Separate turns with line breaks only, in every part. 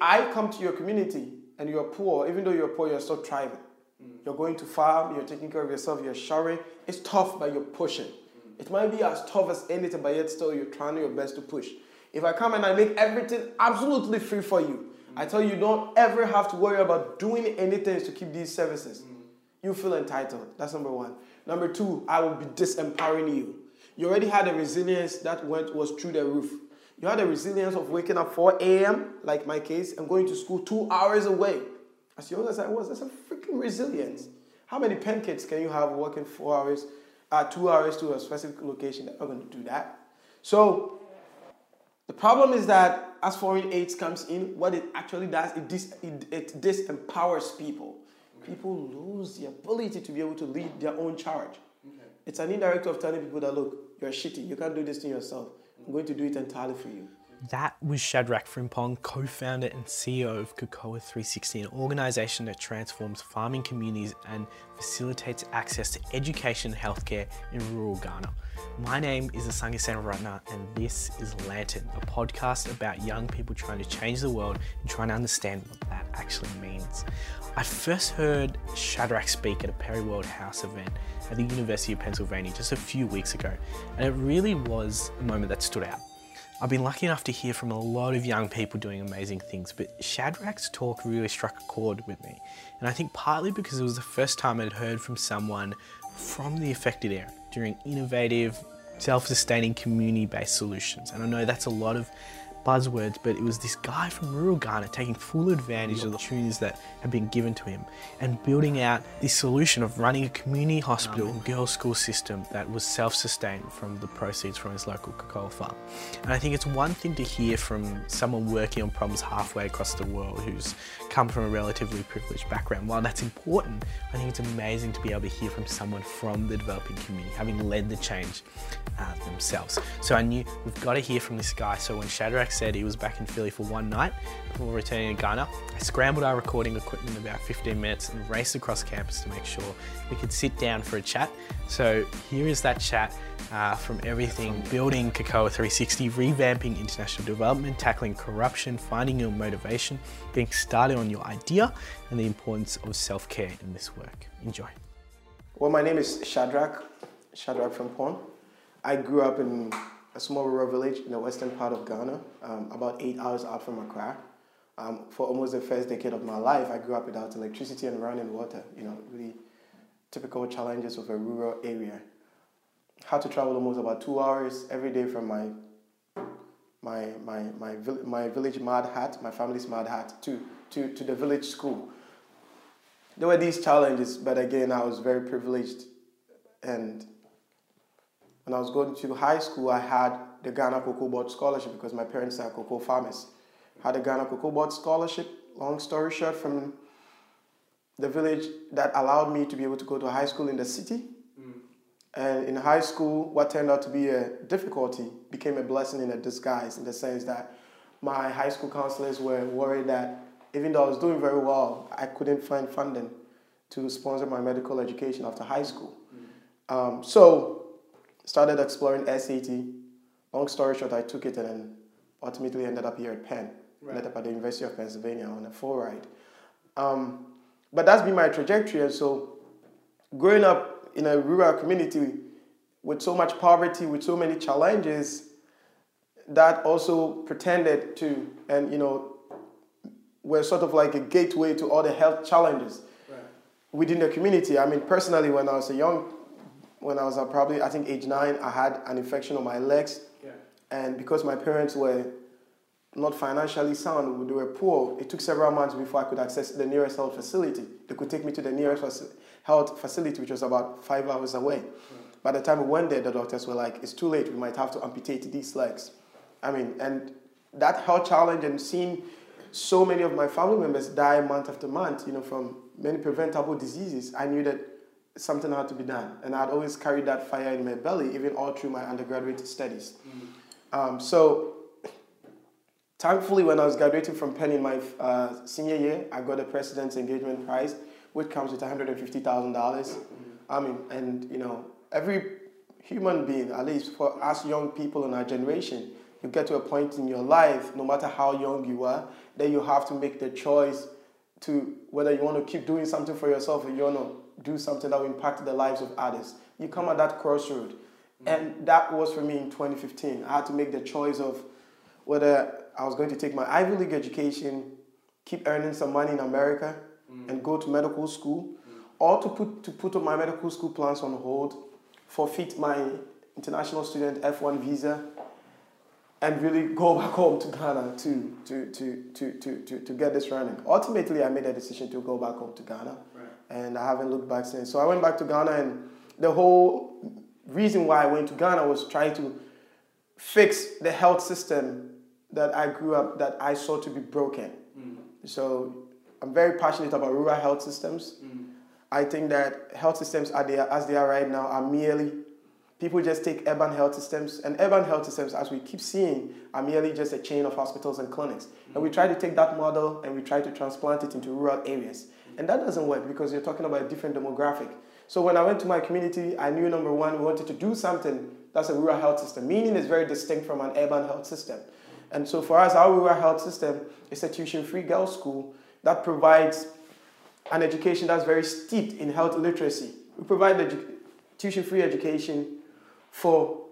I come to your community and you're poor, even though you're poor, you're still thriving. Mm. You're going to farm, you're taking care of yourself, you're showering. It's tough, but you're pushing. Mm. It might be as tough as anything, but yet still you're trying your best to push. If I come and I make everything absolutely free for you, mm. I tell you, you don't ever have to worry about doing anything to keep these services. You feel entitled. That's number one. Number two, I will be disempowering you. You already had a resilience that went was through the roof. You had the resilience of waking up 4 a.m., like my case, and going to school two hours away. As young as I was, that's a freaking resilience. How many pancakes can you have working four hours, uh, two hours to a specific location? They're not going to do that. So the problem is that as foreign aids comes in, what it actually does, it, dis- it, it disempowers people. People lose the ability to be able to lead their own charge. Okay. It's an indirect way of telling people that, look, you're shitty, you can't do this to yourself. I'm going to do it entirely for you.
That was Shadrack Frimpong, co founder and CEO of Cocoa360, an organization that transforms farming communities and facilitates access to education and healthcare in rural Ghana. My name is Asanga Seneviratne, and this is Lantern, a podcast about young people trying to change the world and trying to understand what that actually means. I first heard Shadrack speak at a Perry World House event at the University of Pennsylvania just a few weeks ago, and it really was a moment that stood out. I've been lucky enough to hear from a lot of young people doing amazing things, but Shadrack's talk really struck a chord with me. And I think partly because it was the first time I'd heard from someone from the affected area during innovative, self sustaining, community based solutions. And I know that's a lot of buzzwords, but it was this guy from rural Ghana taking full advantage of the opportunities that had been given to him and building out this solution of running a community hospital and girls' school system that was self sustained from the proceeds from his local cocoa farm. And I think it's one thing to hear from someone working on problems halfway across the world who's come from a relatively privileged background. While that's important, I think it's amazing to be able to hear from someone from the developing community, having led the change uh, themselves. So I knew we've got to hear from this guy. So when Shadrack said he was back in Philly for one night before returning to Ghana. I scrambled our recording equipment in about 15 minutes and raced across campus to make sure we could sit down for a chat. So here is that chat uh, from everything building Cocoa360, revamping international development, tackling corruption, finding your motivation, getting started on your idea, and the importance of self care in this work. Enjoy.
Well, my name is Shadrack, Shadrack Frimpong. I grew up in a small rural village in the western part of Ghana, um, about eight hours out from Accra. Um, for almost the first decade of my life, I grew up without electricity and running water. You know, really typical challenges of a rural area. Had to travel almost about two hours every day from my my my my, my village mad hat, my family's mad hat, to, to, to the village school. There were these challenges, but again, I was very privileged and when I was going to high school, I had the Ghana Cocoa Board Scholarship because my parents are cocoa farmers. Had a Ghana Cocoa Board Scholarship, long story short, from the village that allowed me to be able to go to high school in the city. And in high school, what turned out to be a difficulty became a blessing in a disguise in the sense that my high school counselors were worried that even though I was doing very well, I couldn't find funding to sponsor my medical education after high school. Um, so started exploring SAT. Long story short, I took it and then ultimately ended up here at Penn. Right. Ended up at the University of Pennsylvania on a full ride. Um, but that's been my trajectory. And so, growing up in a rural community with so much poverty, with so many challenges, that also pretended to, and you know, were sort of like a gateway to all the health challenges right. within the community. I mean, personally, when I was a young when I was uh, probably, I think, age nine, I had an infection on my legs. Yeah. And because my parents were not financially sound, they were poor, it took several months before I could access the nearest health facility. They could take me to the nearest health facility, which was about five hours away. Mm. By the time we went there, the doctors were like, it's too late, we might have to amputate these legs. I mean, and that health challenge and seeing so many of my family members die month after month, you know, from many preventable diseases, I knew that something had to be done. And I'd always carried that fire in my belly, even all through my undergraduate studies. Mm-hmm. Um, so, thankfully, when I was graduating from Penn in my uh, senior year, I got a President's Engagement Prize, which comes with $150,000. Mm-hmm. I mean, and you know, every human being, at least for us young people in our generation, you get to a point in your life, no matter how young you are, that you have to make the choice to whether you want to keep doing something for yourself or you want to do something that will impact the lives of others. You come at that crossroad. And that was for me in 2015. I had to make the choice of whether I was going to take my Ivy League education, keep earning some money in America, mm. and go to medical school, mm. or to put, to put my medical school plans on hold, forfeit my international student F1 visa, and really go back home to Ghana to, to, to, to, to, to, to get this running. Ultimately, I made a decision to go back home to Ghana, right. and I haven't looked back since. So I went back to Ghana, and the whole reason why I went to Ghana was trying to fix the health system that I grew up, that I saw to be broken. Mm. So I'm very passionate about rural health systems. Mm. I think that health systems are there, as they are right now are merely people just take urban health systems and urban health systems as we keep seeing are merely just a chain of hospitals and clinics mm-hmm. and we try to take that model and we try to transplant it into rural areas mm-hmm. and that doesn't work because you're talking about a different demographic so when i went to my community i knew number one we wanted to do something that's a rural health system meaning it's very distinct from an urban health system and so for us our rural health system is a tuition-free girls school that provides an education that's very steeped in health literacy we provide edu- tuition-free education for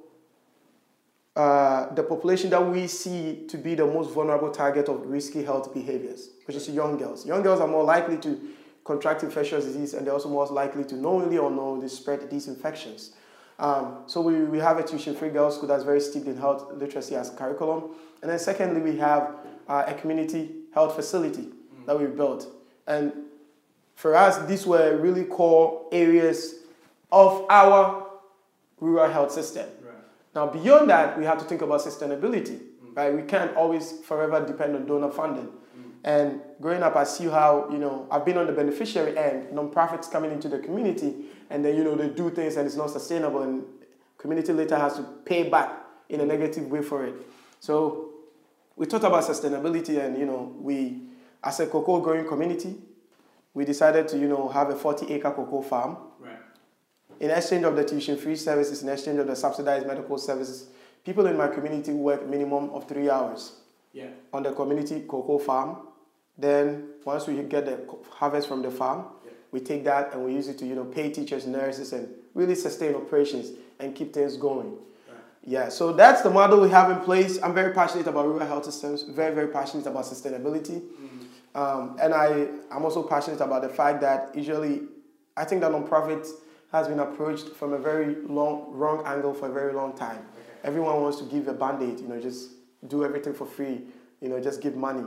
uh, the population that we see to be the most vulnerable target of risky health behaviors, which is young girls. Young girls are more likely to contract infectious disease and they're also more likely to knowingly or unknowingly spread these infections. Um, so we, we have a tuition-free girls school that's very steeped in health literacy as curriculum. And then secondly, we have uh, a community health facility mm. that we built. And for us, these were really core areas of our rural health system. Right. Now, beyond that, we have to think about sustainability, mm. right? We can't always forever depend on donor funding. Mm. And growing up, I see how, you know, I've been on the beneficiary end, nonprofits coming into the community, and then, you know, they do things and it's not sustainable, and community later has to pay back in a negative way for it. So we talked about sustainability, and, you know, we, as a cocoa growing community, we decided to, you know, have a 40 acre cocoa farm. Right in exchange of the tuition-free services, in exchange of the subsidized medical services, people in my community work minimum of three hours yeah. on the community cocoa farm. Then once we get the harvest from the farm. We take that and we use it to you know pay teachers, nurses, and really sustain operations and keep things going. Right. Yeah, so that's the model we have in place. I'm very passionate about rural health systems. Very very passionate about sustainability, mm-hmm. um, and I I'm also passionate about the fact that usually I think that nonprofits has been approached from a very long, wrong angle for a very long time. Okay. Everyone wants to give a band-aid, you know, just do everything for free, you know, just give money.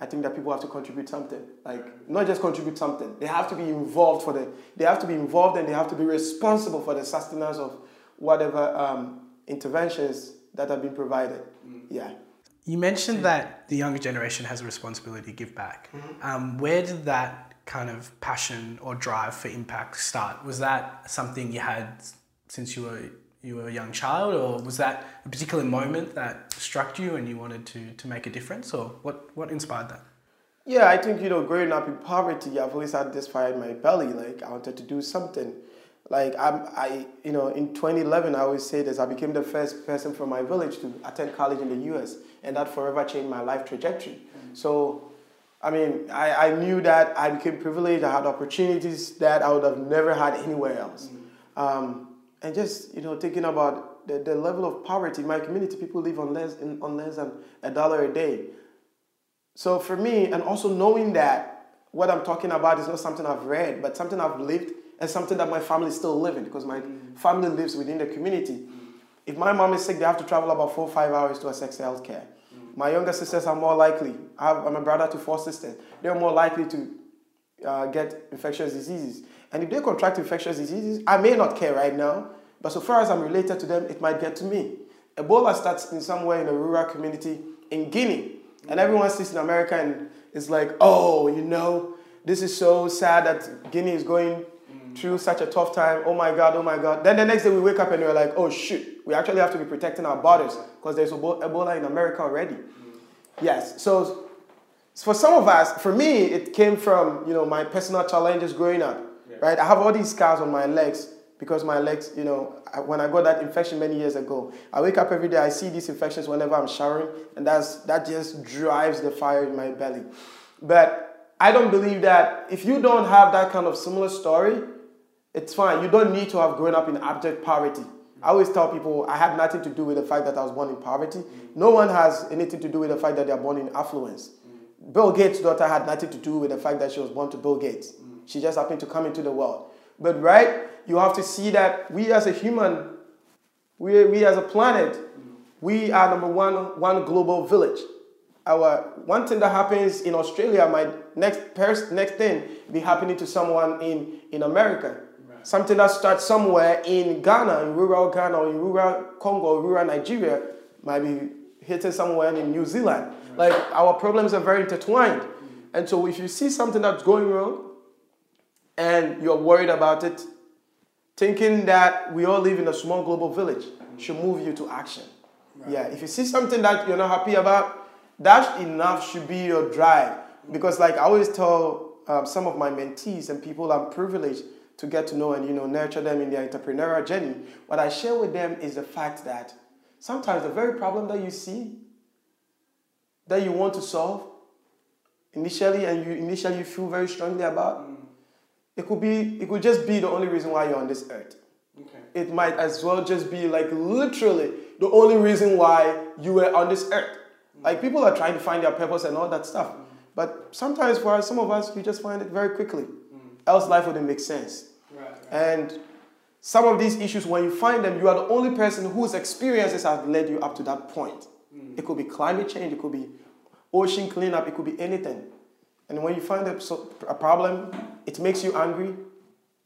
I think that people have to contribute something. Like not just contribute something. They have to be involved for the they have to be involved and they have to be responsible for the sustenance of whatever um, interventions that have been provided. Mm. Yeah.
You mentioned that the younger generation has a responsibility to give back. Mm-hmm. Um, where did that kind of passion or drive for impact start? Was that something you had since you were you were a young child, or was that a particular moment that struck you and you wanted to to make a difference, or what what inspired that?
Yeah, I think you know, growing up in poverty, I've always had this fire in my belly. Like I wanted to do something. Like I'm, I, you know, in 2011, I always say this. I became the first person from my village to attend college in the U.S., and that forever changed my life trajectory. Mm-hmm. So I mean, I, I knew that I became privileged. I had opportunities that I would have never had anywhere else. Mm-hmm. Um, and just, you know, thinking about the, the level of poverty in my community, people live on less, in, on less than a dollar a day. So for me, and also knowing that what I'm talking about is not something I've read, but something I've lived and something that my family is still living because my mm-hmm. family lives within the community. Mm-hmm. If my mom is sick, they have to travel about four or five hours to access health care. My younger sisters are more likely. I have, I'm a brother to four sisters. They're more likely to uh, get infectious diseases. And if they contract infectious diseases, I may not care right now, but so far as I'm related to them, it might get to me. Ebola starts in somewhere in a rural community in Guinea, and everyone sits in America and is like, oh, you know, this is so sad that Guinea is going through such a tough time. Oh my God, oh my God. Then the next day we wake up and we're like, oh shoot, we actually have to be protecting our borders because there's Ebola in America already. Yes. So for some of us, for me, it came from you know my personal challenges growing up. Right. I have all these scars on my legs because my legs, you know, I, when I got that infection many years ago, I wake up every day, I see these infections whenever I'm showering, and that's that just drives the fire in my belly. But I don't believe that if you don't have that kind of similar story, it's fine. You don't need to have grown up in abject poverty. I always tell people I had nothing to do with the fact that I was born in poverty. No one has anything to do with the fact that they are born in affluence. Mm. Bill Gates' daughter had nothing to do with the fact that she was born to Bill Gates. Mm. She just happened to come into the world. But right, you have to see that we as a human, we, we as a planet, we are number one, one global village. Our one thing that happens in Australia might next pers- next thing be happening to someone in, in America. Right. Something that starts somewhere in Ghana, in rural Ghana, or in rural Congo, or rural Nigeria, might be hitting somewhere in New Zealand. Right. Like our problems are very intertwined. Mm-hmm. And so if you see something that's going wrong, and you're worried about it, thinking that we all live in a small global village should move you to action. Right. Yeah, if you see something that you're not happy about, that enough should be your drive. Because, like I always tell um, some of my mentees and people I'm privileged to get to know and you know nurture them in their entrepreneurial journey, what I share with them is the fact that sometimes the very problem that you see that you want to solve initially and you initially feel very strongly about mm it could be, it could just be the only reason why you're on this earth. Okay. It might as well just be like literally the only reason why you were on this earth. Mm-hmm. Like people are trying to find their purpose and all that stuff. Mm-hmm. But sometimes for some of us, you just find it very quickly. Mm-hmm. Else life wouldn't make sense. Right, right. And some of these issues, when you find them, you are the only person whose experiences have led you up to that point. Mm. It could be climate change, it could be ocean cleanup, it could be anything. And when you find a, a problem, it makes you angry.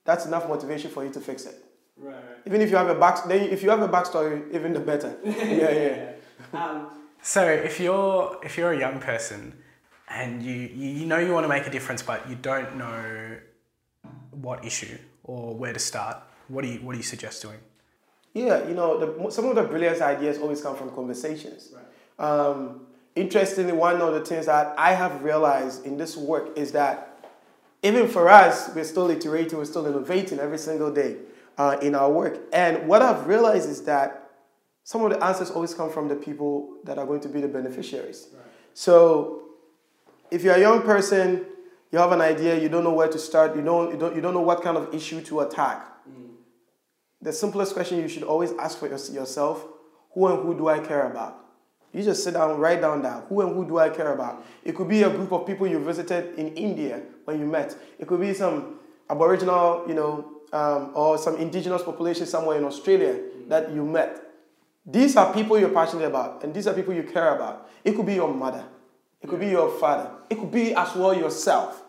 That's enough motivation for you to fix it. Right. Even if you have a back, then if you have a backstory, even the better. yeah, yeah.
Um, so if you're if you're a young person and you you know you want to make a difference, but you don't know what issue or where to start, what do you what do you suggest doing?
Yeah, you know, the, some of the brilliant ideas always come from conversations. Right. Um, interestingly, one of the things that I have realized in this work is that even for us, we're still iterating, we're still innovating every single day uh, in our work. And what I've realized is that some of the answers always come from the people that are going to be the beneficiaries. Right. So if you're a young person, you have an idea, you don't know where to start, you don't, you don't, you don't know what kind of issue to attack. Mm. The simplest question you should always ask for yourself who and who do I care about? You just sit down, write down that. Who and who do I care about? It could be a group of people you visited in India when you met. It could be some Aboriginal, you know, um, or some indigenous population somewhere in Australia that you met. These are people you're passionate about, and these are people you care about. It could be your mother. It could be your father. It could be as well yourself.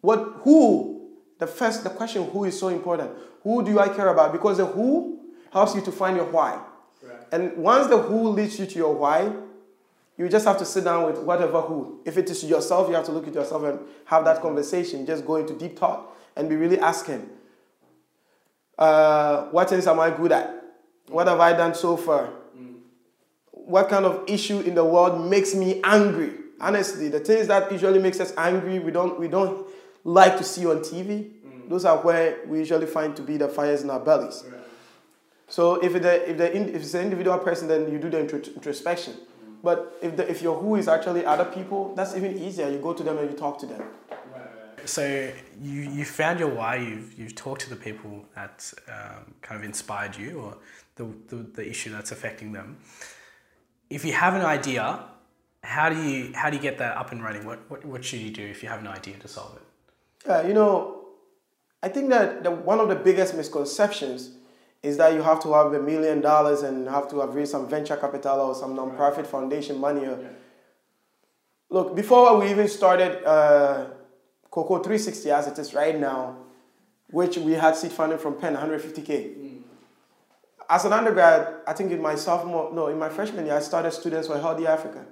What who? The first the question who is so important. Who do I care about? Because the who helps you to find your why. And once the who leads you to your why, you just have to sit down with whatever who. If it is yourself, you have to look at yourself and have that conversation. Just go into deep thought and be really asking, uh, what things am I good at? What have I done so far? What kind of issue in the world makes me angry? Honestly, the things that usually makes us angry, we don't we don't like to see on TV. Those are where we usually find to be the fires in our bellies. Right. So if, the, if, the, if it's an individual person, then you do the introspection. But if, the, if your who is actually other people, that's even easier. You go to them and you talk to them.
So you, you found your why, you've, you've talked to the people that um, kind of inspired you or the, the, the issue that's affecting them. If you have an idea, how do you, how do you get that up and running? What, what, what should you do if you have an idea to solve it?
Yeah, you know, I think that the, one of the biggest misconceptions is that you have to have a million dollars and have to have raised some venture capital or some nonprofit right. foundation money. Yeah. Look, before we even started uh, Cocoa360 as it is right now, which we had seed funding from Penn, 150K. Mm. As an undergrad, I think in my sophomore, no, in my freshman year, I started Students for Healthy Africa.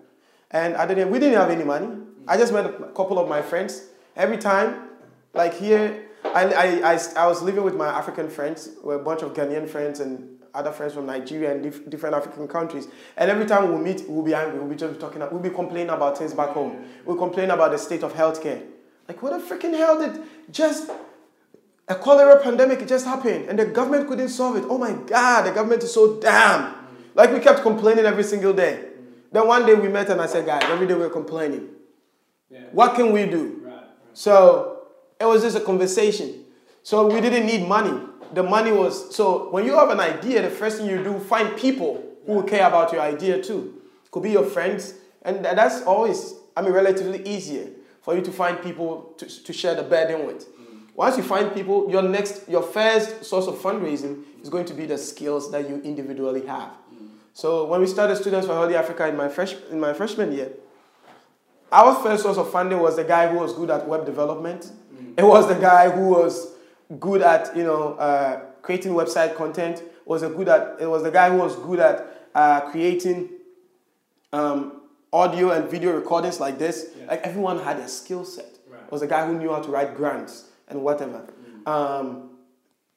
And I didn't, we didn't have any money. Mm. I just met a couple of my friends. Every time, like here, I, I, I, I was living with my African friends, a bunch of Ghanaian friends and other friends from Nigeria and dif- different African countries. And every time we meet, we'll be angry. We'll be just talking. We'll be complaining about things back home. We'll complain about the state of healthcare. Like, what the freaking hell did just a cholera pandemic just happened and the government couldn't solve it. Oh my God, the government is so damn. Like we kept complaining every single day. Then one day we met and I said, guys, every day we're complaining.
Yeah.
What can we do?
Right. right.
So it was just a conversation. So we didn't need money. The money was so when you have an idea, the first thing you do, find people who will care about your idea too. Could be your friends, and that's always, I mean, relatively easier for you to find people to, to share the burden with. Mm. Once you find people, your next, your first source of fundraising is going to be the skills that you individually have. Mm. So when we started Students for Healthy Africa in my fresh, in my freshman year, our first source of funding was the guy who was good at web development. It was the guy who was good at you know uh, creating website content. Was a good at it was the guy who was good at uh, creating um, audio and video recordings like this.
Yeah.
Like everyone had a skill set.
Right.
Was the guy who knew how to write grants and whatever. Um,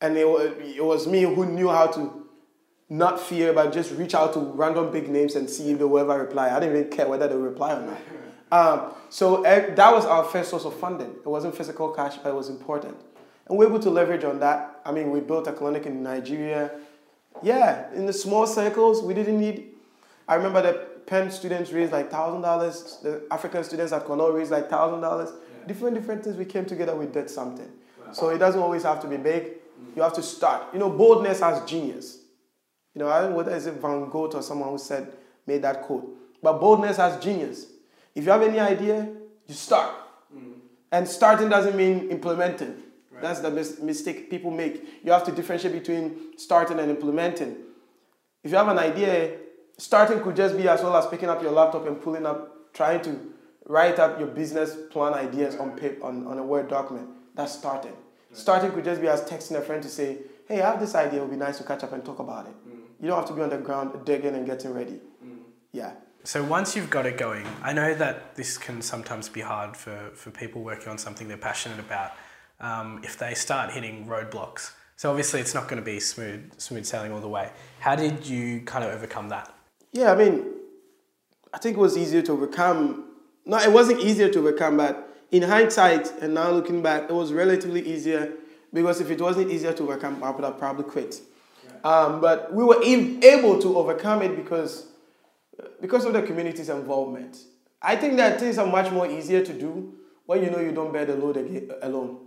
and it was, it was me who knew how to not fear, but just reach out to random big names and see if they will ever reply. I didn't even care whether they would reply or not. Um, so eh, that was our first source of funding. It wasn't physical cash, but it was important. And we were able to leverage on that. I mean, we built a clinic in Nigeria. Yeah, in the small circles, we didn't need. I remember the Penn students raised like thousand dollars. The African students at Cornell raised like thousand dollars.
Yeah.
Different different things. We came together. We did something.
Wow.
So it doesn't always have to be big. You have to start. You know, boldness has genius. You know, I don't know whether it's Van Gogh or someone who said made that quote. But boldness has genius. If you have any idea, you start. Mm. And starting doesn't mean implementing.
Right.
That's the mis- mistake people make. You have to differentiate between starting and implementing. If you have an idea, starting could just be as well as picking up your laptop and pulling up, trying to write up your business plan ideas on paper, on, on a Word document. That's starting. Starting could just be as texting a friend to say, hey, I have this idea, it would be nice to catch up and talk about it. Mm. You don't have to be on the ground digging and getting ready. Mm. Yeah.
So once you've got it going, I know that this can sometimes be hard for, for people working on something they're passionate about um, if they start hitting roadblocks. So obviously it's not going to be smooth smooth sailing all the way. How did you kind of overcome that?
Yeah, I mean, I think it was easier to overcome. No, it wasn't easier to overcome, but in hindsight and now looking back, it was relatively easier because if it wasn't easier to overcome, I would have probably quit. Um, but we were able to overcome it because because of the community's involvement. I think that things are much more easier to do when you know you don't bear the load alone.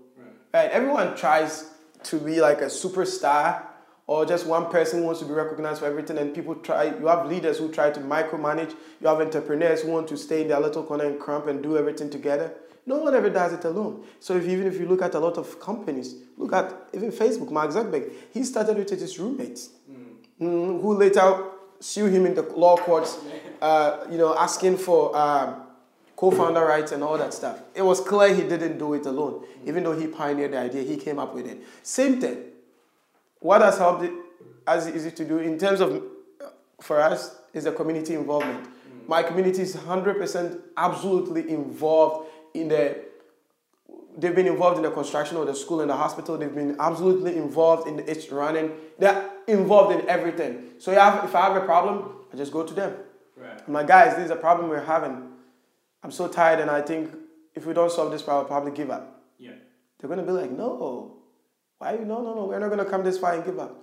Right? Everyone tries to be like a superstar or just one person wants to be recognized for everything and people try you have leaders who try to micromanage you have entrepreneurs who want to stay in their little corner and cramp and do everything together no one ever does it alone so if, even if you look at a lot of companies look at even facebook mark zuckerberg he started with his roommates mm, who later sue him in the law courts uh, you know asking for um, co-founder rights and all that stuff. It was clear he didn't do it alone. Even though he pioneered the idea he came up with it. Same thing. What has helped it as easy to do in terms of uh, for us is the community involvement. My community is 100% absolutely involved in the they've been involved in the construction of the school and the hospital they've been absolutely involved in the its running they're involved in everything so if I have, if I have a problem i just go to them
Right.
I'm like guys this is a problem we're having i'm so tired and i think if we don't solve this problem i'll probably give up
Yeah.
they're gonna be like, no, why? You? No, no, no, we're not gonna come this far and give up.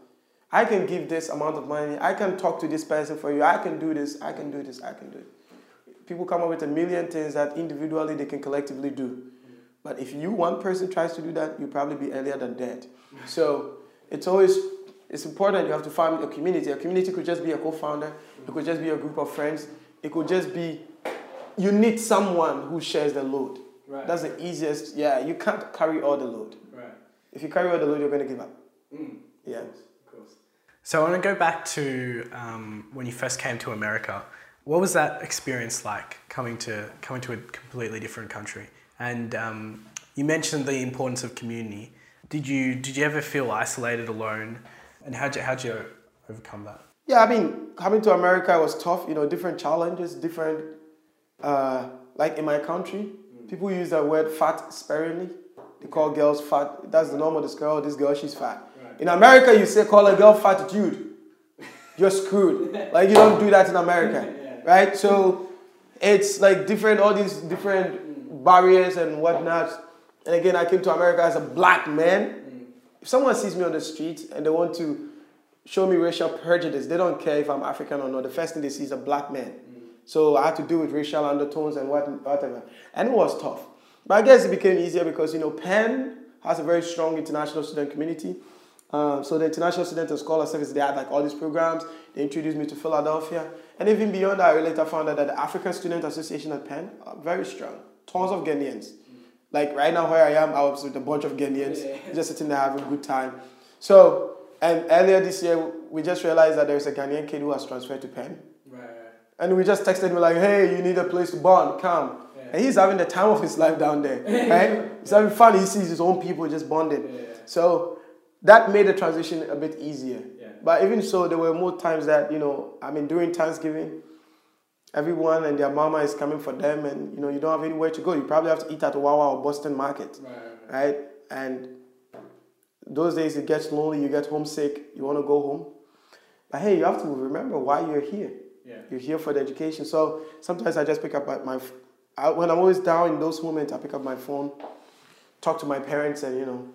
I can give this amount of money. I can talk to this person for you. I can do this. I can do this. I can do it. People come up with a million things that individually they can collectively do. But if you one person tries to do that, you'll probably be earlier than dead. So it's always it's important you have to find a community. A community could just be a co-founder. It could just be a group of friends. It could just be you need someone who shares the load.
Right.
That's the easiest. Yeah, you can't carry all the load.
Right.
If you carry all the load, you're going to give up.
Mm.
Yeah.
Of course.
So I want to go back to um, when you first came to America. What was that experience like coming to coming to a completely different country? And um, you mentioned the importance of community. Did you did you ever feel isolated, alone? And how'd you how'd you overcome that?
Yeah, I mean, coming to America was tough. You know, different challenges, different. Uh, like in my country, people use that word "fat" sparingly. They call girls fat. That's the norm of this girl. This girl, she's fat.
Right.
In America, you say call a girl fat dude. You're screwed. Like you don't do that in America,
Yeah.
right? So it's like different, all these different barriers and whatnot. And again, I came to America as a black man. if someone sees me on the street and they want to show me racial prejudice, they don't care if I'm African or not. The first thing they see is a black man. So I had to deal with racial undertones and what, whatever. And it was tough. But I guess it became easier because, you know, Penn has a very strong international student community. Um, so the International Student and Scholar Service, they had like all these programs. They introduced me to Philadelphia. And even beyond that, I later found out that the African Student Association at Penn are very strong. Tons of Ghanaians. Like right now where I am, I was with a bunch of Ghanaians, yeah. just sitting there having a good time. So, and earlier this year, we just realized that there's a Ghanaian kid who has transferred to Penn. Right. And we just texted him like, hey, you need a place to bond, come. Yeah. And he's having the time of his life down there, right? he's having fun. He sees his own people just bonding. Yeah. So that made the transition a bit easier. But even so, there were more times that, you know, I mean, during Thanksgiving, everyone and their mama is coming for them and, you know, you don't have anywhere to go. You probably have to eat at Wawa or Boston Market, right? right? And those days it gets lonely, you get homesick, you want to go home. But hey, you have to remember why you're here. Yeah. You're here for the education. So sometimes I just pick up my, I, when I'm always down in those moments, I pick up my phone, talk to my parents and, you know,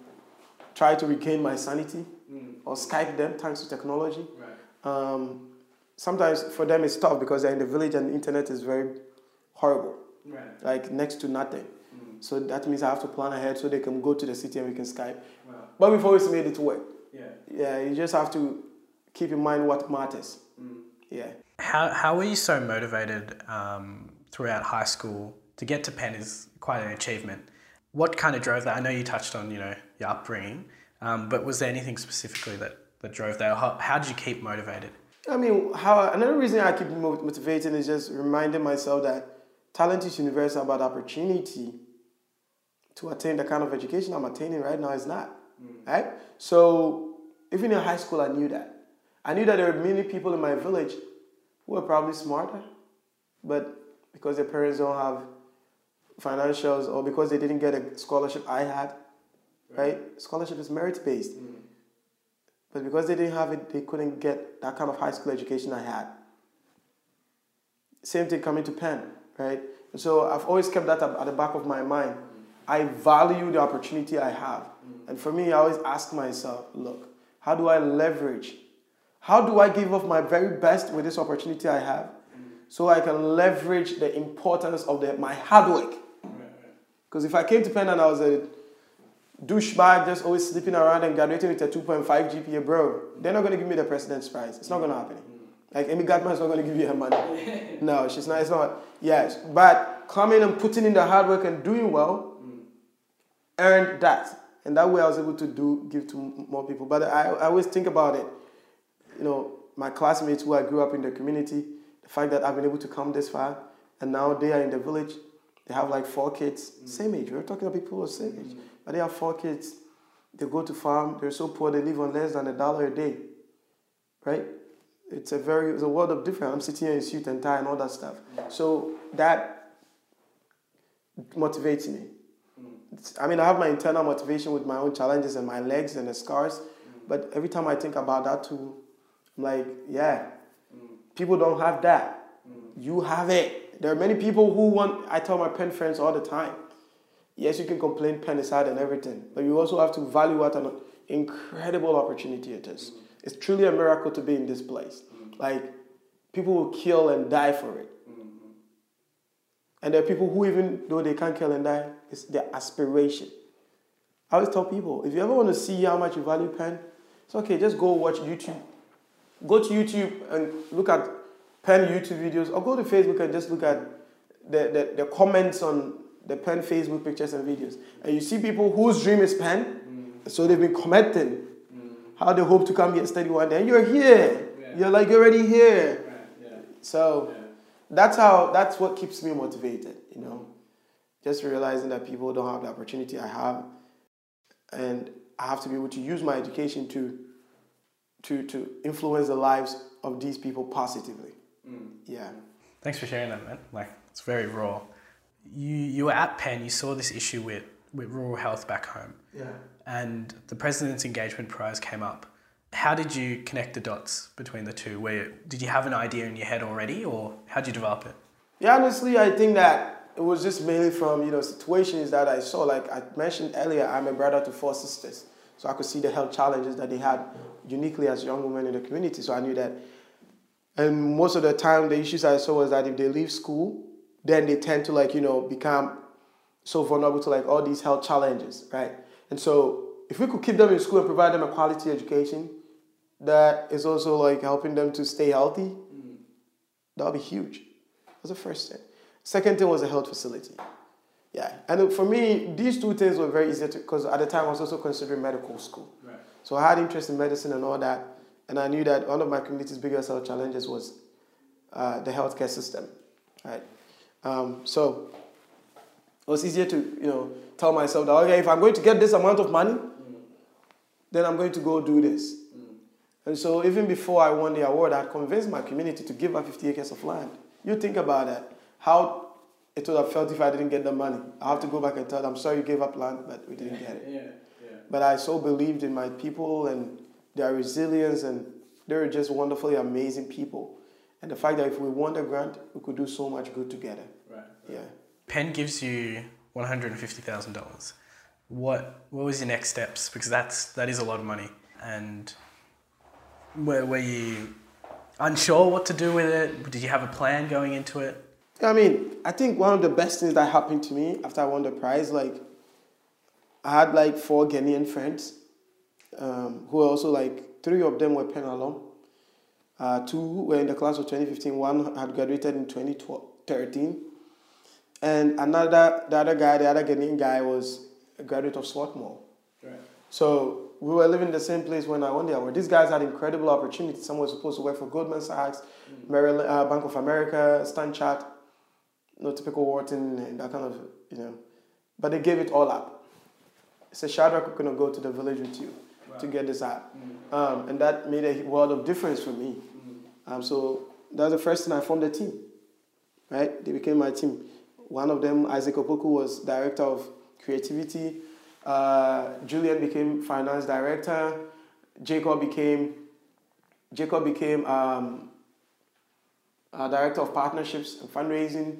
try to regain my sanity mm. or Skype them thanks to technology. Right. Um, sometimes for them it's tough because they're in the village and the internet is very horrible, right. like next to nothing. Mm. So that means I have to plan ahead so they can go to the city and we can Skype. Wow. But we've always made it work. Yeah. Yeah, you just have to keep in mind what matters. Mm. Yeah.
How, how were you so motivated um, throughout high school to get to Penn is quite an achievement what kind of drove that? I know you touched on you know your upbringing, um, but was there anything specifically that, that drove that? How, how did you keep motivated?
I mean, how another reason I keep motivating is just reminding myself that talent is universal, but opportunity to attain the kind of education I'm attaining right now is not. Mm. Right? So even in high school, I knew that. I knew that there were many people in my village who were probably smarter, but because their parents don't have financials or because they didn't get a scholarship I had, right? Scholarship is merit based. Mm. But because they didn't have it, they couldn't get that kind of high school education I had. Same thing coming to Penn, right? And so I've always kept that at the back of my mind. I value the opportunity I have. And for me, I always ask myself, look, how do I leverage? How do I give off my very best with this opportunity I have so I can leverage the importance of the, my hard work? Because if I came to Penn and I was a douchebag just always sleeping around and graduating with a 2.5 GPA, bro, they're not going to give me the president's prize. It's not going to happen. Like Amy Gutmann is not going to give you her money. no, she's not. It's not. Yes, but coming and putting in the hard work and doing well earned that, and that way I was able to do give to more people. But I, I always think about it. You know, my classmates who I grew up in the community, the fact that I've been able to come this far, and now they are in the village they have like four kids, mm. same age. We're talking about people of same age. Mm. They have four kids. They go to farm. They're so poor they live on less than a dollar a day. Right? It's a very it's a world of difference. I'm sitting here in suit and tie and all that stuff. So that motivates me. I mean, I have my internal motivation with my own challenges and my legs and the scars. But every time I think about that too, I'm like, yeah, people don't have that. You have it. There are many people who want, I tell my Penn friends all the time, yes, you can complain Penn is hard and everything, but you also have to value what an incredible opportunity it is. Mm-hmm. It's truly a miracle to be in this place. Mm-hmm. Like, people will kill and die for it. Mm-hmm. And there are people who, even though they can't kill and die, it's their aspiration. I always tell people if you ever want to see how much you value Penn, it's okay, just go watch YouTube. Go to YouTube and look at Penn YouTube videos, or go to Facebook and just look at the, the, the comments on the Penn Facebook pictures and videos. And you see people whose dream is Penn, mm. so they've been commenting mm. how they hope to come here and study one day. And you're here. Yeah. You're like, you're already here. Right. Yeah. So yeah. that's how, that's what keeps me motivated, you know. Just realizing that people don't have the opportunity I have. And I have to be able to use my education to, to, to influence the lives of these people positively. Mm. Yeah.
Thanks for sharing that, man. Like, it's very raw. You you were at Penn. You saw this issue with with rural health back home. Yeah. And the President's Engagement Prize came up. How did you connect the dots between the two? Where did you have an idea in your head already, or how did you develop it?
Yeah, honestly, I think that it was just mainly from you know situations that I saw. Like I mentioned earlier, I'm a brother to four sisters. So I could see the health challenges that they had uniquely as young women in the community. So I knew that. And most of the time, the issues I saw was that if they leave school, then they tend to like, you know, become so vulnerable to like all these health challenges, right? And so if we could keep them in school and provide them a quality education, that is also like helping them to stay healthy, mm. that would be huge. That's the first thing. Second thing was a health facility. Yeah, and for me, these two things were very easy because at the time I was also considering medical school. Right. So I had interest in medicine and all that, and I knew that one of my community's biggest health challenges was uh, the healthcare system, right? Um, so it was easier to you know tell myself that okay, if I'm going to get this amount of money, mm. then I'm going to go do this. Mm. And so even before I won the award, I convinced my community to give up 50 acres of land. You think about that. How it would have felt if I didn't get the money. I have to go back and tell them, I'm sorry you gave up land, but we didn't get it.
Yeah, yeah.
But I so believed in my people and their resilience, and they were just wonderfully amazing people. And the fact that if we won the grant, we could do so much good together.
Right. right.
Yeah.
Penn gives you one hundred and fifty thousand dollars. What what was your next steps? Because that's that is a lot of money. And were, were you unsure what to do with it? Did you have a plan going into it?
I mean, I think one of the best things that happened to me after I won the prize, like, I had like four Ghanaian friends um, who were also like, three of them were Penn alum. Uh, two were in the class of 2015, one had graduated in 2013. And another, the other guy, the other Ghanaian guy was a graduate of Swarthmore. Right. So we were living in the same place when I won the award. These guys had incredible opportunities. Some were supposed to work for Goldman Sachs, mm. Maryland, uh, Bank of America, StanChart no typical Wharton and that kind of, you know. But they gave it all up. Said Shadrack, we're going to go to the village with you wow. to get this out. Mm. Um, and that made a world of difference for me. Um, so that was the first thing I formed a team, right? They became my team. One of them, Isaac Opoku, was director of creativity. Uh, Julian became finance director. Jacob became Jacob became um, director of partnerships and fundraising.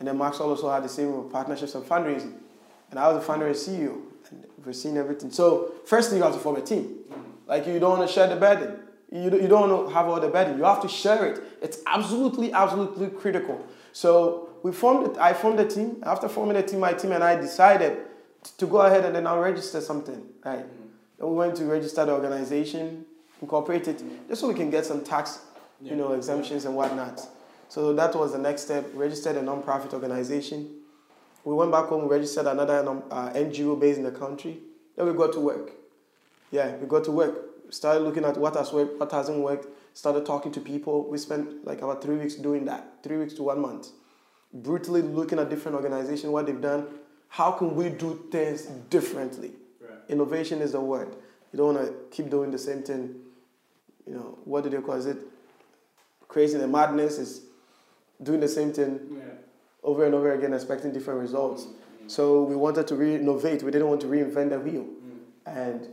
And then Max also had the same partnerships and fundraising. And I was the fundraising CEO. And we're seeing everything. So first thing you have to form a team. Like you don't want to share the burden. You, you don't have all the burden. You have to share it. It's absolutely, absolutely critical. So we formed it. I formed a team. After forming a team, my team and I decided to go ahead and then I'll register something. Right. Then we went to register the organization, incorporate it, just so we can get some tax, you know, exemptions and whatnot. So that was the next step. Registered a non-profit organization. We went back home, registered another uh, NGO based in the country. Then we got to work. Yeah, we got to work. Started looking at what has worked, what hasn't worked. Started talking to people. We spent like about three weeks doing that. Three weeks to one month. Brutally looking at different organizations, what they've done. How can we do things differently? Right. Innovation is the word. You don't want to keep doing the same thing. You know, what do they call it? Crazy and madness is doing the same thing yeah. over and over again, expecting different results. Mm-hmm. So we wanted to re-innovate. We didn't want to reinvent the wheel, mm-hmm. and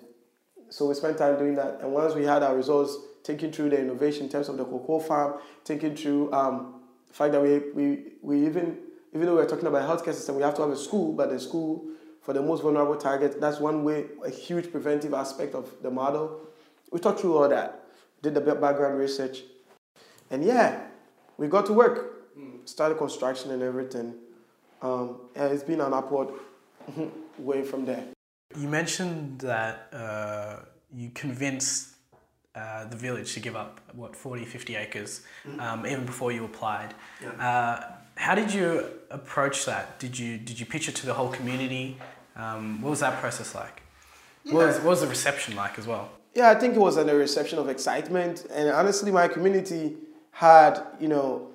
so we spent time doing that. And once we had our results, taking through the innovation in terms of the cocoa farm, taking through um, the fact that we, we, we even even though we're talking about healthcare system, we have to have a school, but the school for the most vulnerable target, that's one way, a huge preventive aspect of the model. We talked through all that, did the background research, and yeah, we got to work started construction and everything. Um, and it's been an upward way from there.
You mentioned that uh, you convinced uh, the village to give up, what, 40, 50 acres, mm-hmm. um, even before you applied. Yeah. Uh, how did you approach that? Did you, did you pitch it to the whole community? Um, what was that process like? Yeah. What, was, what was the reception like as well?
Yeah, I think it was a reception of excitement. And honestly, my community had, you know,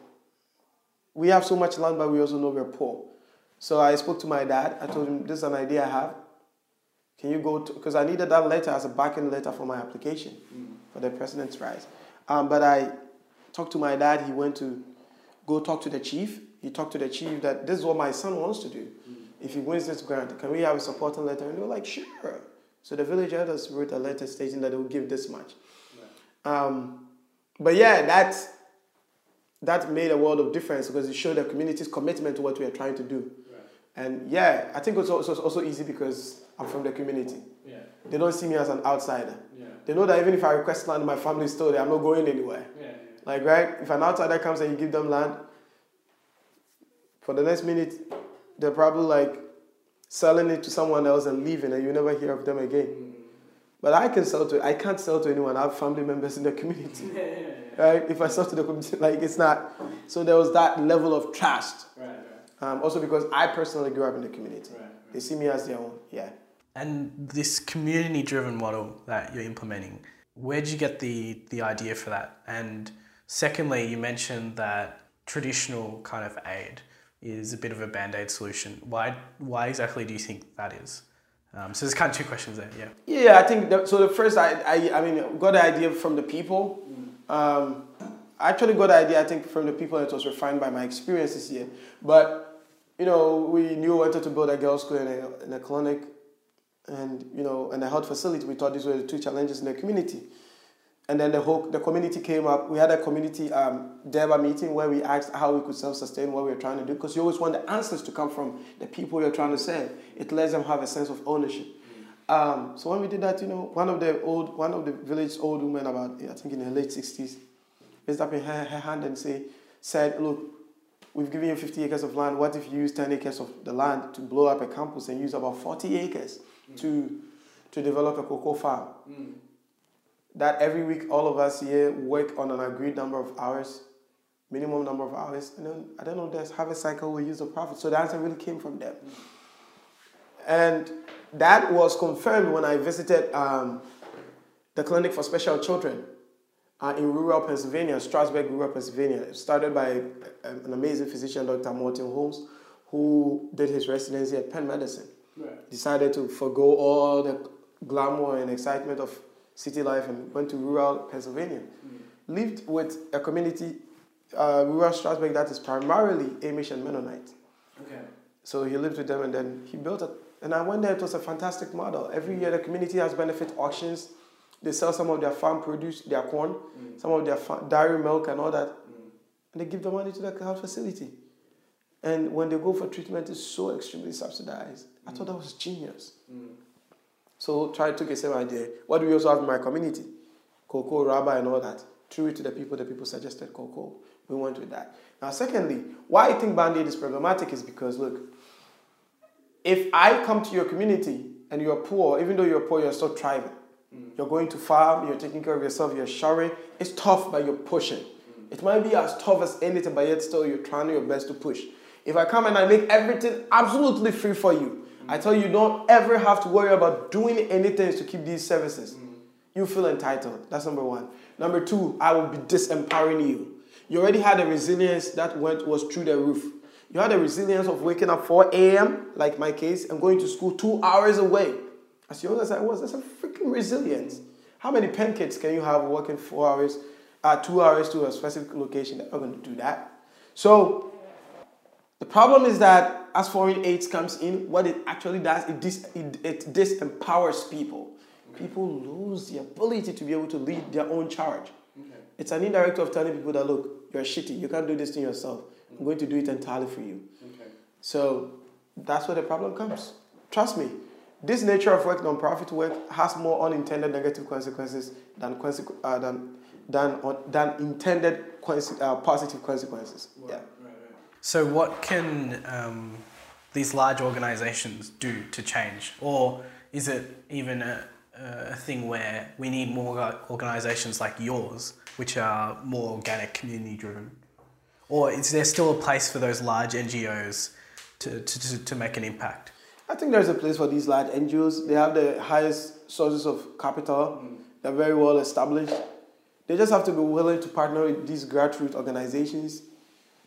we have so much land, but we also know we're poor. So I spoke to my dad. I told him, this is an idea I have. Can you go to, because I needed that letter as a backing letter for my application mm. for the president's prize. Um, but I talked to my dad. He went to go talk to the chief. He talked to the chief that this is what my son wants to do. Mm. If he wins this grant, can we have a supporting letter? And they were like, sure. So the village elders wrote a letter stating that they would give this much. Right. Um, but yeah, that's that made a world of difference because it showed the community's commitment to what we are trying to do. And yeah, I think it's also, it's also easy because I'm from the community.
Yeah.
They don't see me as an outsider.
Yeah.
They know that even if I request land, my family is still there. I'm not going anywhere.
Yeah.
Like, right? If an outsider comes and you give them land, for the next minute, they're probably like selling it to someone else and leaving, and you never hear of them again. Mm. But I can sell to. I can't sell to anyone. I have family members in the community,
Yeah. Yeah.
right? If I sell to the community, like it's not. So there was that level of trust.
Right. Right.
Um, also because I personally grew up in the community.
Right.
They see me as their own. Yeah.
And this community driven model that you're implementing, where did you get the, the idea for that? And secondly, you mentioned that traditional kind of aid is a bit of a band aid solution. Why, why exactly do you think that is? Um, so there's kind of two questions there, yeah.
Yeah, I think that, so. The first, I, I, I mean, got the idea from the people. Um, I actually got the idea, I think, from the people. and It was refined by my experiences here. But you know, we knew we wanted to build a girls' school and a, and a clinic, and you know, and a health facility. We thought these were the two challenges in the community. And then the whole the community came up. We had a community um, durbar meeting where we asked how we could self-sustain what we were trying to do because you always want the answers to come from the people you're trying to serve. It lets them have a sense of ownership. Um, so when we did that, you know, one of the old one of the village old women about I think in her late sixties raised up in her, her hand and say said, look, we've given you 50 acres of land. What if you use 10 acres of the land to blow up a campus and use about 40 acres mm. to to develop a cocoa farm? Mm. that every week all of us here work on an agreed number of hours, minimum number of hours, and then I don't know, there's harvest cycle we use the profit. So the answer really came from them. Mm. And that was confirmed when I visited um, the clinic for special children uh, in rural Pennsylvania, Strasburg, rural Pennsylvania. It started by a- an amazing physician, Dr. Morton Holmes, who did his residency at Penn Medicine
Right.
decided to forego all the glamour and excitement of city life and went to rural Pennsylvania. Lived with a community, uh, rural Strasburg, that is primarily Amish and Mennonite.
Okay.
So he lived with them and then he built it. And I went there, it was a fantastic model. Every year the community has benefit auctions. They sell some of their farm produce, their corn, mm. some of their fa- dairy milk and all that. And they give the money to the health facility. And when they go for treatment, it's so extremely subsidized. I thought that mm. was genius. So try took the same idea. What do we also have in my community? Cocoa, rubber, and all that. Threw it to the people. The people suggested cocoa. We went with that. Now, secondly, why I think Band-Aid is problematic is because look, if I come to your community and you're poor, even though you're poor, you're still thriving. Mm. You're going to farm, you're taking care of yourself, you're showering. It's tough, but you're pushing. Mm. It might be as tough as anything, but yet still you're trying your best to push. If I come and I make everything absolutely free for you, I mm. tell you, you don't ever have to worry about doing anything to keep these services. You feel entitled. That's number one. Number two, I will be disempowering you. You already had a resilience that went was through the roof. You had a resilience of waking up 4 a.m., like my case, and going to school two hours away. As young as I was, that's a resilience. How many Penn kids can you have working four hours, uh, two hours to a specific location? They're not going to do that. So the problem is that as foreign aid comes in, what it actually does, it, dis- it, it disempowers people. People lose the ability to be able to lead their own charge. It's an indirect way of telling people that, look, you're shitty, you can't do this thing yourself. I'm going to do it entirely for you. So that's where the problem comes. Trust me, this nature of work, non-profit work, has more unintended negative consequences than consequ- uh, than than on, than intended conse- uh, positive consequences. Yeah.
So, what can um, these large organizations do to change? Or is it even a, a thing where we need more organizations like yours, which are more organic, community driven? Or is there still a place for those large NGOs to, to, to, to make an impact?
I think there's a place for these large NGOs. They have the highest sources of capital. They're very well established. They just have to be willing to partner with these grassroots organizations.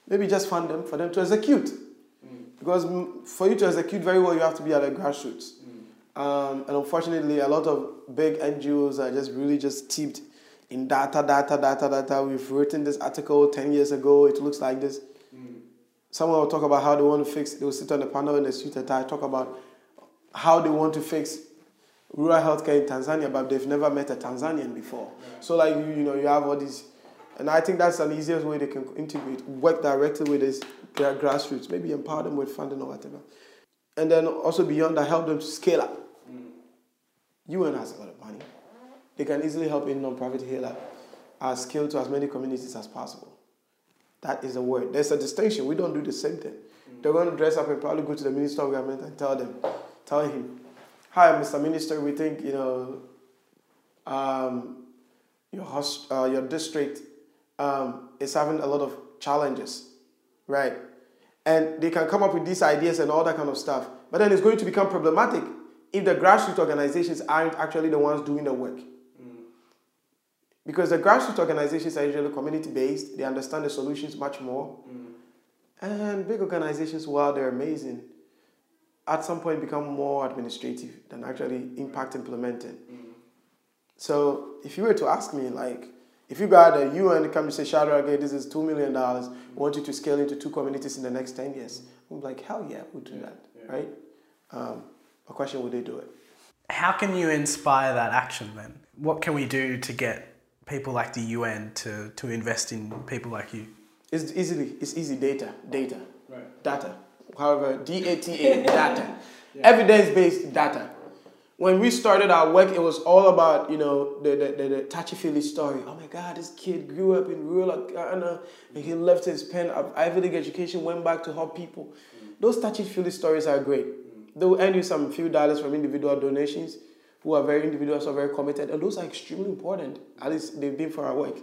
Maybe just fund them for them to execute. Because mm, for you to execute very well, you have to be at the grassroots. Um, and unfortunately, a lot of big NGOs are just really just steeped in data, data, data, data. We've written this article 10 years ago. It looks like this. Someone will talk about how they want to fix, they will sit on the panel in a suit and tie, talk about how they want to fix rural healthcare in Tanzania, but they've never met a Tanzanian before. So, like, you, you know, you have all these, and I think that's an easiest way they can integrate, work directly with this grassroots, maybe empower them with funding or whatever. And then also beyond that, help them to scale up. UN has a lot of money. They can easily help a nonprofit uh, scale to as many communities as possible. That is a word. There's a distinction. We don't do the same thing. They're going to dress up and probably go to the Minister of Government and tell them, tell him, hi, Mr. Minister, we think, you know, um, your, host, uh, your district um, is having a lot of challenges, right? And they can come up with these ideas and all that kind of stuff. But then it's going to become problematic if the grassroots organizations aren't actually the ones doing the work. Because the grassroots organizations are usually community based, they understand the solutions much more. And big organizations, while they're amazing, at some point become more administrative than actually impact implementing. So if you were to ask me, like, if you got a UN come and say, Shadrack, okay, this is $2 million, we want you to scale into two communities in the next 10 years, I'm like, hell yeah, we'll do that, right? Um, a question, would they do it?
How can you inspire that action then? What can we do to get people like the UN to, to invest in people like you?
It's easily, it's easy data, data, right. data. However, D-A-T-A, data. Yeah. Evidence-based data. When we started our work, it was all about, you know, the, the, the, the touchy-feely story. Oh my God, this kid grew up in rural Ghana and he left his Penn of Ivy League education, went back to help people. Mm. Those touchy-feely stories are great. Mm. They'll earn you some few dollars from individual donations who are very individual, so very committed, and those are extremely important. At least they've been for our work.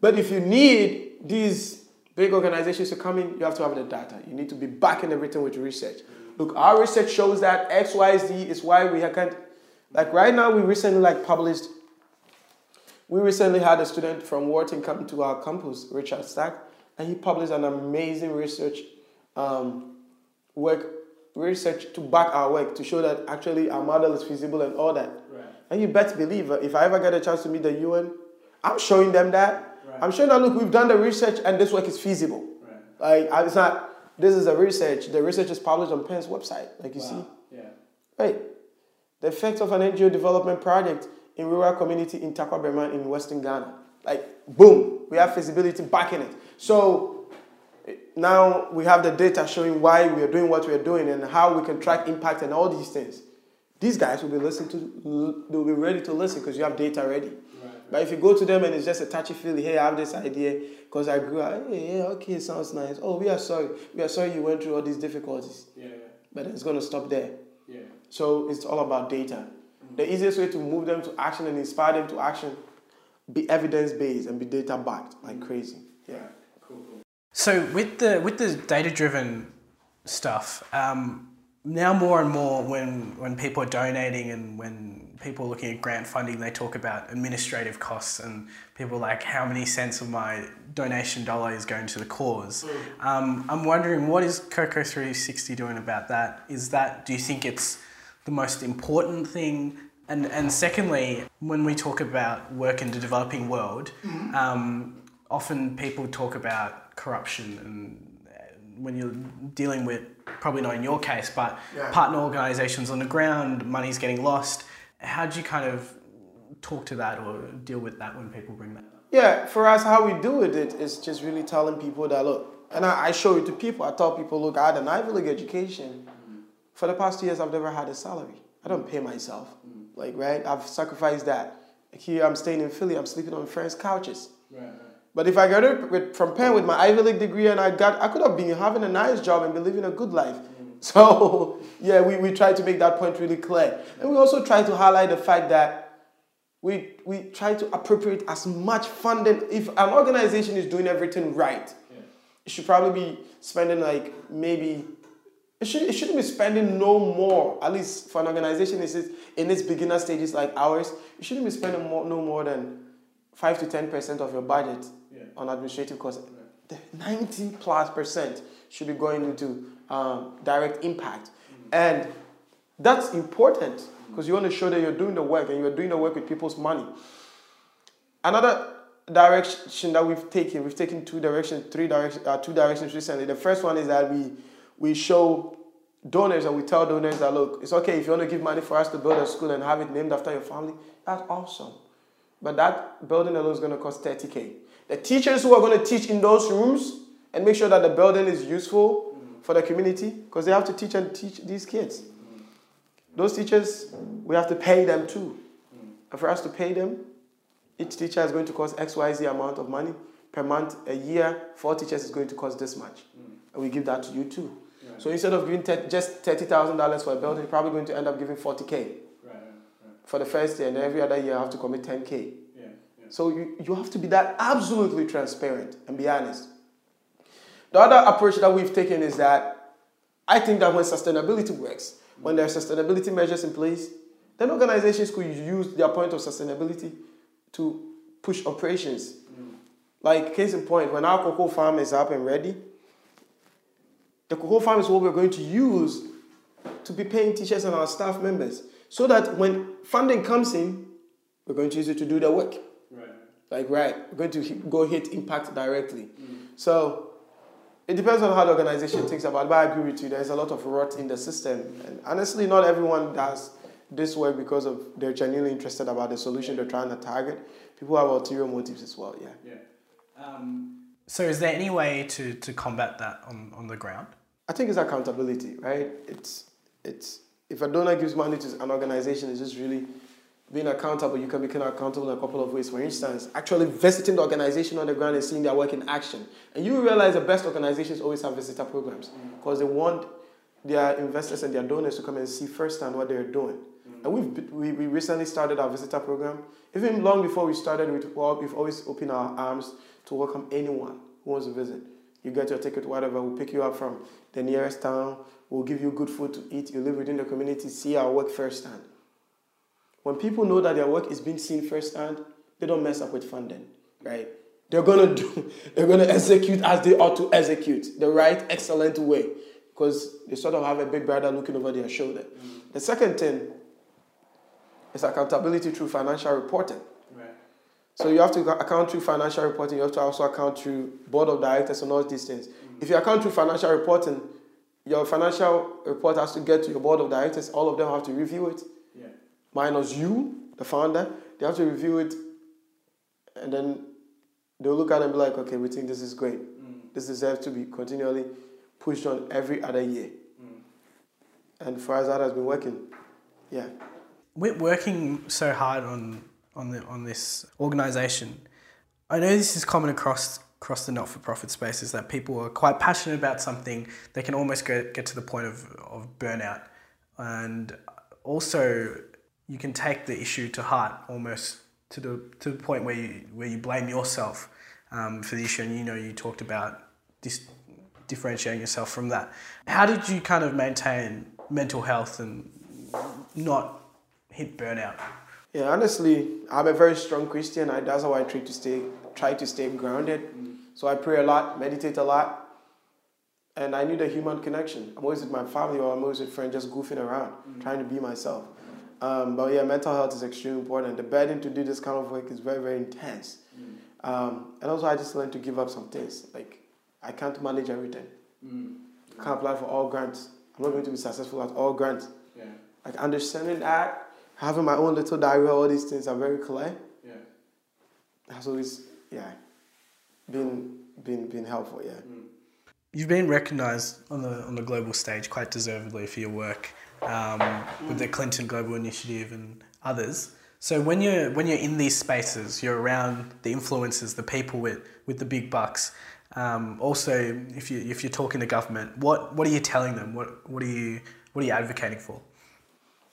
But if you need these big organizations to come in, you have to have the data. You need to be backing everything with research. Look, our research shows that X, Y, Z is why we can't. Like right now, we recently like published. We recently had a student from Wharton come to our campus, Richard Stack, and he published an amazing research um, work research to back our work to show that actually our model is feasible and all that. Right. And you best believe uh, if I ever get a chance to meet the UN, I'm showing them that. Right. I'm showing that look, we've done the research and this work is feasible. Right. Like it's not. This is a research. The research is published on Penn's website, like you wow. see. Yeah. Right. The effect of an NGO development project in rural community in Tarkwa Bremen in Western Ghana. Like boom, we have feasibility backing it. So now we have the data showing why we are doing what we are doing and how we can track impact and all these things. These guys will be listening to, they'll be ready to listen because you have data ready. Right. But if you go to them and it's just a touchy feely, hey, I have this idea because I grew up, hey, yeah, okay, it sounds nice. Oh, we are sorry. We are sorry you went through all these difficulties. Yeah. But it's going to stop there. Yeah. So it's all about data. Mm-hmm. The easiest way to move them to action and inspire them to action, be evidence based and be data backed like mm-hmm. crazy. Yeah.
So with the with the data driven stuff, um, now more and more when when people are donating and when people are looking at grant funding, they talk about administrative costs and people like how many cents of my donation dollar is going to the cause. Mm. Um, I'm wondering what is Cocoa360 doing about that? Is that do you think it's the most important thing? And and secondly, when we talk about work in the developing world, mm-hmm. um, often people talk about corruption and when you're dealing with probably not in your case but yeah. partner organizations on the ground money's getting lost. How do you kind of talk to that or deal with that when people bring that up?
Yeah for us how we do it is just really telling people that look and I, I, show it to people. I tell people look i had an ivy league education. For the past two years i've never had a salary. I don't pay myself. Mm-hmm. like right? I've sacrificed that. Here i'm staying in philly. I'm sleeping on friends couches. Right. But if I graduated with, from Penn with my Ivy League degree and I got, I could have been having a nice job and been living a good life. Mm-hmm. So yeah, we, we try to make that point really clear. And we also try to highlight the fact that we, we try to appropriate as much funding. If an organization is doing everything right, yeah. it should probably be spending like maybe, it, should, it shouldn't be spending no more, at least for an organization in its beginner stages like ours, you shouldn't be spending more, no more than 5 to 10% of your budget on administrative costs. The 90 plus percent should be going into um, direct impact. Mm-hmm. And that's important because you want to show that you're doing the work and you're doing the work with people's money. Another direction that we've taken, we've taken two directions, three directions, uh, two directions recently. The first one is that we we show donors and we tell donors that look, it's okay if you want to give money for us to build a school and have it named after your family. That's awesome. But that building alone is going to cost 30k. The teachers who are going to teach in those rooms and make sure that the building is useful for the community because they have to teach and teach these kids. Those teachers, we have to pay them too. And for us to pay them, each teacher is going to cost XYZ amount of money per month. A year, four teachers is going to cost this much. And we give that to you too. So instead of giving te- just $30,000 for a building, you're probably going to end up giving 40K
Right, right.
for the first year. And every other year, you have to commit 10K. So you, you have to be that absolutely transparent and be honest. The other approach that we've taken is that I think that when sustainability works, when there are sustainability measures in place, then organizations could use their point of sustainability to push operations. Like case in point, when our cocoa farm is up and ready, the cocoa farm is what we're going to use to be paying teachers and our staff members. So that when funding comes in, we're going to use it to do the work.
Right.
Like, right, we're going to go hit impact directly. So it depends on how the organization thinks about it, but I agree with you. There's a lot of rot in the system. And honestly, not everyone does this work because of they're genuinely interested about the solution they're trying to target. People have ulterior motives as well, yeah.
Yeah. Um,
So, is there any way to, to combat that on, on the ground?
I think it's accountability, right? It's it's if a donor gives money to an organization, it's just really being accountable. You can be accountable in a couple of ways. For instance, actually visiting the organization on the ground and seeing their work in action. And you realize the best organizations always have visitor programs mm. because they want their investors and their donors to come and see firsthand what they're doing. Mm. And we've we, we recently started our visitor program. Even long before we started, we've, well, we've always opened our arms to welcome anyone who wants to visit. You get your ticket, whatever. We'll pick you up from the nearest town. We'll give you good food to eat. You live within the community. See our work firsthand. When people know that their work is being seen firsthand, they don't mess up with funding, right? They're gonna do. They're gonna execute as they ought to execute the right, excellent way, because they sort of have a big brother looking over their shoulder. Mm. The second thing is accountability through financial reporting.
right.
So you have to account through financial reporting. You have to also account through board of directors and all these things. Mm. If you account through financial reporting, your financial report has to get to your board of directors. All of them have to review it. Minus you, the founder. They have to review it, and then they'll look at it and be like, okay, we think this is great. Mm. This deserves to be continually pushed on every other year. Mm. And for us, that has been working. Yeah.
We're working so hard on on the on this organisation. I know this is common across across the not for profit spaces that people are quite passionate about something. They can almost get get to the point of of burnout, and also you can take the issue to heart almost to the to the point where you where you blame yourself um, for the issue. And you know you talked about differentiating yourself from that. How did you kind of maintain mental health and not hit burnout?
Yeah, honestly, I'm a very strong Christian. I, that's how I try to stay try to stay grounded. So I pray a lot, meditate a lot, and I need a human connection. I'm always with my family or I'm always with friends, just goofing around, trying to be myself. Um, but yeah, mental health is extremely important. The burden to do this kind of work is very, very intense. Um, and also, I just learned to give up some things. Like, I can't manage everything. I can't apply for all grants. I'm not going to be successful at all grants.
Yeah.
Like, understanding that, having my own little diary, all these things are very clear.
Yeah.
Has always, yeah, been, been, been helpful, yeah.
You've been recognised on the on the global stage quite deservedly for your work um, with the Clinton Global Initiative and others. So when you're when you're in these spaces, you're around the influencers, the people with, with the big bucks. Um, also, if you if you're talking to government, what what are you telling them? What what are you what are you advocating for?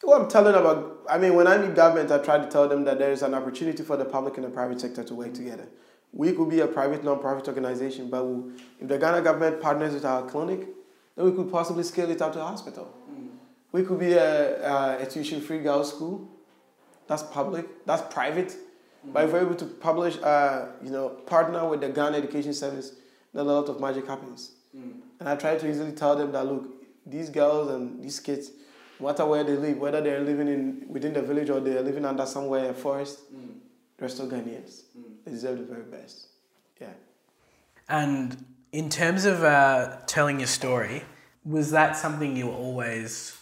What I'm telling about, I mean, when I'm in government, I try to tell them that there is an opportunity for the public and the private sector to work together. We could be a private, non-profit organization, but we, if the Ghana government partners with our clinic, then we could possibly scale it up to a hospital. We could be a, a, a tuition-free girls' school. That's public. That's private. But if we're able to publish, uh, you know, partner with the Ghana Education Service, then a lot of magic happens. And I try to easily tell them that look, these girls and these kids, no matter where they live, whether they're living in within the village or they're living under somewhere a forest, they're still Ghanaians. They deserve the very best. Yeah.
And in terms of uh, telling your story, was that something you were always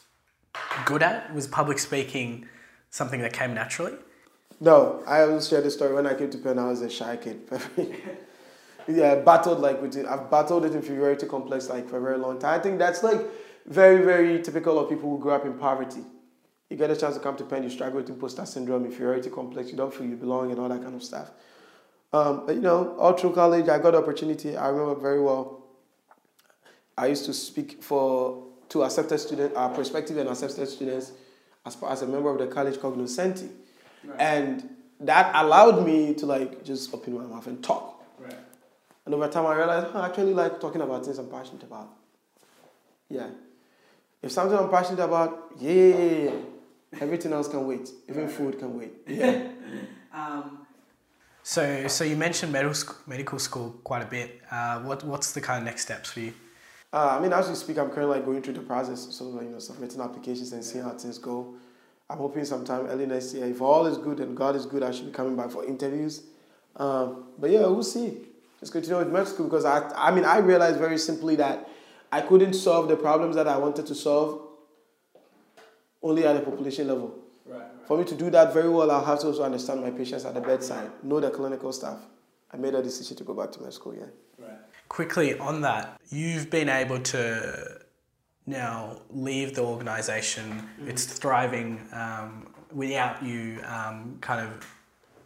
good at? Was public speaking something that came naturally?
No, I will share the story. When I came to Penn, I was a shy kid. yeah, battled like with it. I've battled with inferiority complex like for a very long time. I think that's like very, very typical of people who grew up in poverty. You get a chance to come to Penn, you struggle with imposter syndrome, inferiority complex, you don't feel you belong and all that kind of stuff. Um, but you know, all through college, I got the opportunity. I remember very well. I used to speak for to accepted students, our prospective and accepted students, as, as a member of the college cognoscenti, right. and that allowed me to like just open my mouth and talk. Right. And over time, I realized oh, I actually like talking about things I'm passionate about. Yeah. If something I'm passionate about, yeah, everything else can wait. Even food can wait. Yeah. um,
so, so you mentioned medical school, medical school quite a bit. Uh, what, what's the kind of next steps for you?
Uh, I mean, as we speak, I'm currently like going through the process, so you know, submitting applications and seeing how things go. I'm hoping sometime early next year, if all is good and God is good, I should be coming back for interviews. Um, but yeah, we'll see. Just continue with med school because I, I mean, I realized very simply that I couldn't solve the problems that I wanted to solve only at the population level. Right, right. For me to do that very well, I'll have to also understand my patients at the bedside, know the clinical staff. I made a decision to go back to med school, yeah.
Right. Quickly on that, you've been able to now leave the organization, mm-hmm. it's thriving um, without you um, kind of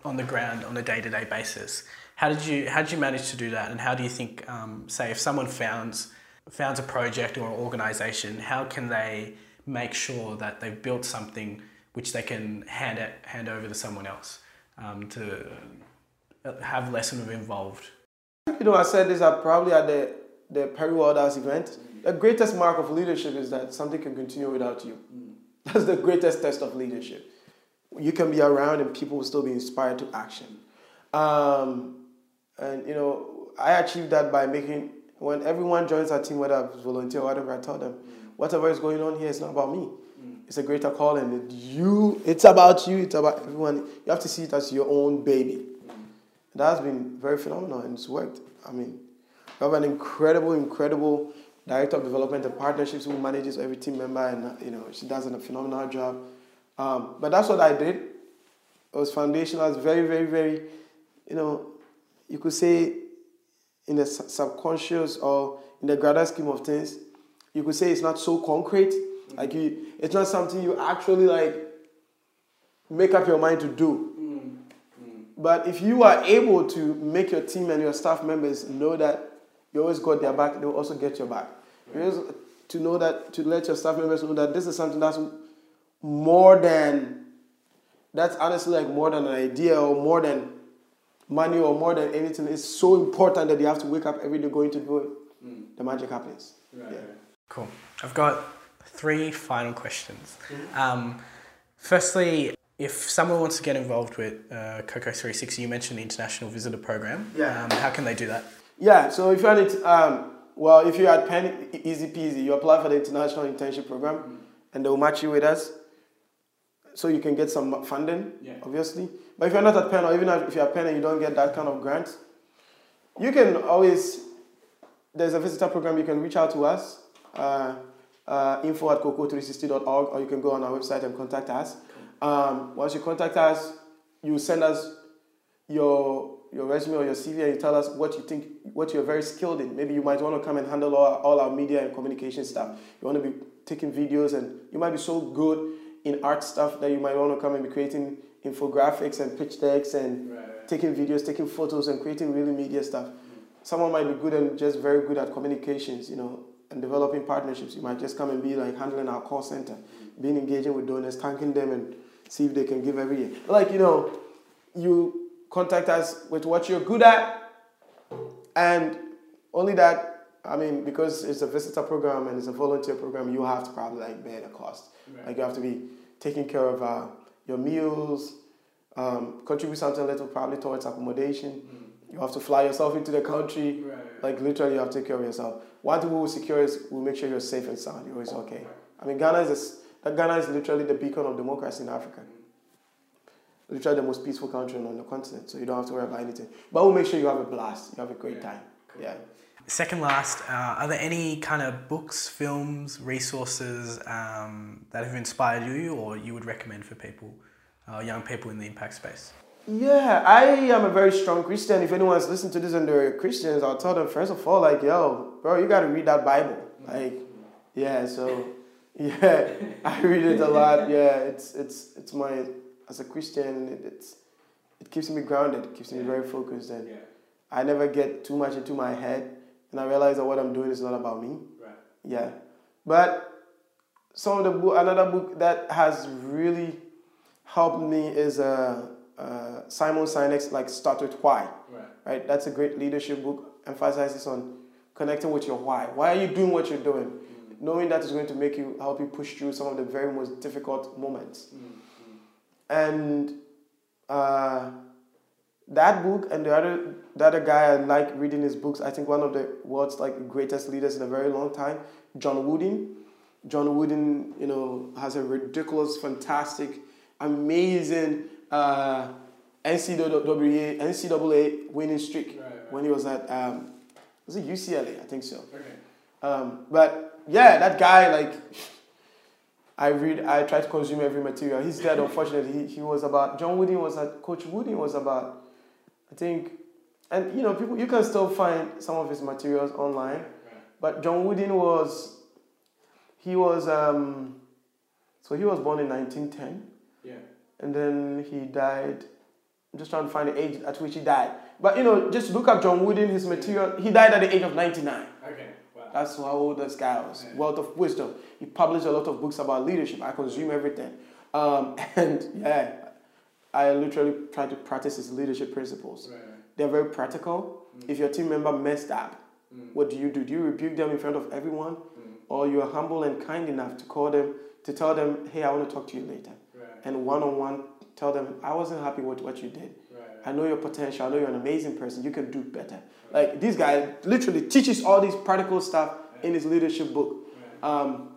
on the ground on a day to day basis. How did you how did you manage to do that, and how do you think, um, say, if someone founds founds a project or an organization, how can they make sure that they've built something which they can hand it, hand over to someone else um, to have less of involved?
You know, I said this at probably at the the Perry World House event. The greatest mark of leadership is that something can continue without you. Mm. That's the greatest test of leadership. You can be around and people will still be inspired to action. Um, and you know, I achieved that by making when everyone joins our team, whether it's volunteer or whatever, I tell them, mm. whatever is going on here is not about me. Mm. It's a greater calling. You, it's about you. It's about everyone. You have to see it as your own baby. That has been very phenomenal and it's worked. I mean, we have an incredible, incredible director of development and partnerships who manages every team member, and you know she does a phenomenal job. Um, but that's what I did. It was foundational. It was very, very, very, you know, you could say in the subconscious or in the grander scheme of things, you could say it's not so concrete. Like you, it's not something you actually like make up your mind to do. But if you are able to make your team and your staff members know that you always got their back, they'll also get your back. Right. To know that, to let your staff members know that this is something that's more than, that's honestly like more than an idea or more than money or more than anything. It's so important that you have to wake up every day going to do it. Mm. The magic happens. Right. Yeah.
Cool. I've got three final questions. Mm-hmm. Um, firstly, if someone wants to get involved with uh, Cocoa360, you mentioned the international visitor program. Yeah. Um, how can they do that?
Yeah. So if you're at um, well, if you're at Penn, easy peasy. You apply for the international internship program, mm-hmm. and they'll match you with us, so you can get some funding. Yeah. Obviously, but if you're not at Penn, or even if you're at Penn and you don't get that kind of grant, you can always there's a visitor program. You can reach out to us. Uh, uh, info at cocoa360.org, or you can go on our website and contact us. Um, once you contact us, you send us your your resume or your CV and you tell us what you think, what you're very skilled in. Maybe you might want to come and handle all, all our media and communication stuff. You want to be taking videos and you might be so good in art stuff that you might want to come and be creating infographics and pitch decks and right. taking videos, taking photos and creating really media stuff. Mm-hmm. Someone might be good and just very good at communications, you know, and developing partnerships. You might just come and be like handling our call center, mm-hmm. being engaging with donors, thanking them and see if they can give every year. Like, you know, you contact us with what you're good at. And only that, I mean, because it's a visitor program and it's a volunteer program, you have to probably like bear the cost. Right. Like you have to be taking care of uh, your meals, um, contribute something little probably towards accommodation. Mm. You have to fly yourself into the country. Right. Like literally, you have to take care of yourself. One thing we will secure is we'll make sure you're safe and sound. You're always okay. I mean, Ghana is a, Ghana is literally the beacon of democracy in Africa. Literally the most peaceful country on the continent, so you don't have to worry about anything. But we'll make sure you have a blast, you have a great time. Cool. Yeah.
Second last, uh, are there any kind of books, films, resources um, that have inspired you or you would recommend for people, uh, young people in the impact space?
Yeah, I am a very strong Christian. If anyone's listening to this and they're Christians, I'll tell them first of all, like, yo, bro, you got to read that Bible. Like, yeah. So, yeah, I read it a lot. Yeah, it's it's it's my as a Christian, it, it's it keeps me grounded. It keeps me very focused, and
Yeah.
I never get too much into my head. And I realize that what I'm doing is not about me.
Right.
Yeah, but some of the book, another book that has really helped me is uh, uh, Simon Sinek's like Start with Why.
Right.
Right, that's a great leadership book. Emphasizes on connecting with your why. Why are you doing what you're doing? Knowing that is going to make you help you push through some of the very most difficult moments. And uh, that book and the other the other guy I like reading his books. I think one of the world's like greatest leaders in a very long time, John Wooden. John Wooden, you know, has a ridiculous, fantastic, amazing uh, NCAA NCAA winning streak
Right, right.
when he was at um, was it UCLA? I think so.
Okay.
Um, but yeah, that guy like I read I try to consume every material. He's dead unfortunately. He, he was about John Wooden was at Coach Wooden was about I think and you know people you can still find some of his materials online. But John Wooden was he was um, so he was born in 1910
Yeah.
and then he died. I'm just trying to find the age at which he died. But you know, just look up John Wooden, his material. He died at the age of 99.
Okay.
That's how old this guy was.
Yeah.
Wealth of wisdom. He published a lot of books about leadership. I consume everything. Um, and yeah, I literally try to practice his leadership principles.
Right.
They're very practical. If your team member messed up,
Mm.
what do you do? Do you rebuke them in front of everyone?
Mm.
Or you are humble and kind enough to call them, to tell them, hey, I want to talk to you later.
Right.
And one on one, tell them, I wasn't happy with what you did. I know your potential. I know you're an amazing person. You can do better. Like this guy literally teaches all these practical stuff in his leadership book. Um,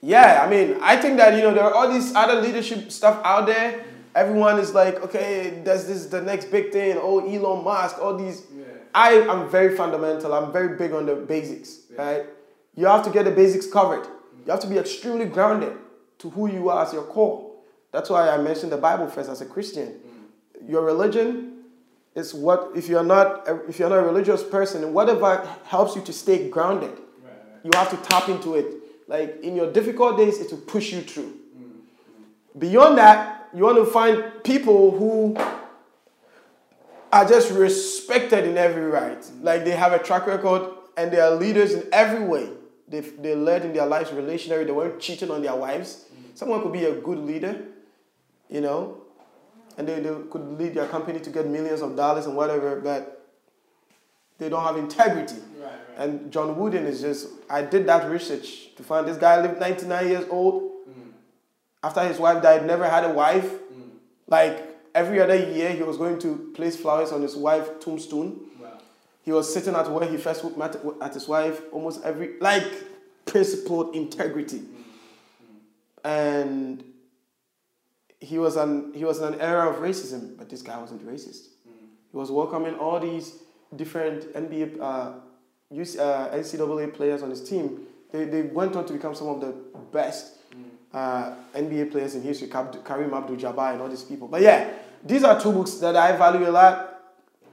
yeah, I mean, I think that you know there are all these other leadership stuff out there. Everyone is like, okay, there's this is the next big thing. Oh, Elon Musk, all these.
Yeah.
I am very fundamental. I'm very big on the basics.
Yeah.
Right? You have to get the basics covered. You have to be extremely grounded to who you are as your core. That's why I mentioned the Bible first as a Christian. Your religion is what if you're not if you're not a religious person, whatever helps you to stay grounded,
Right.
You have to tap into it. Like in your difficult days, it will push you through. Beyond that, you want to find people who are just respected in every right. Like they have a track record and they are leaders in every way. They they led in their lives relationally. They weren't cheating on their wives. Mm. Someone could be a good leader, you know, and they, they could lead their company to get millions of dollars and whatever, but they don't have integrity.
Right. Right.
And John Wooden is just, I did that research to find this guy lived 99 years old.
Mm.
After his wife died, never had a wife.
Mm.
Like every other year, he was going to place flowers on his wife's tombstone.
Wow.
He was sitting at where he first met at his wife almost every, like principled integrity. And he was, an, he was in an era of racism, but this guy wasn't racist. He was welcoming all these different NBA, uh, UC, uh, NCAA players on his team. They, they went on to become some of the best uh, NBA players in history, Kareem Abdul-Jabbar and all these people. But yeah, these are two books that I value a lot.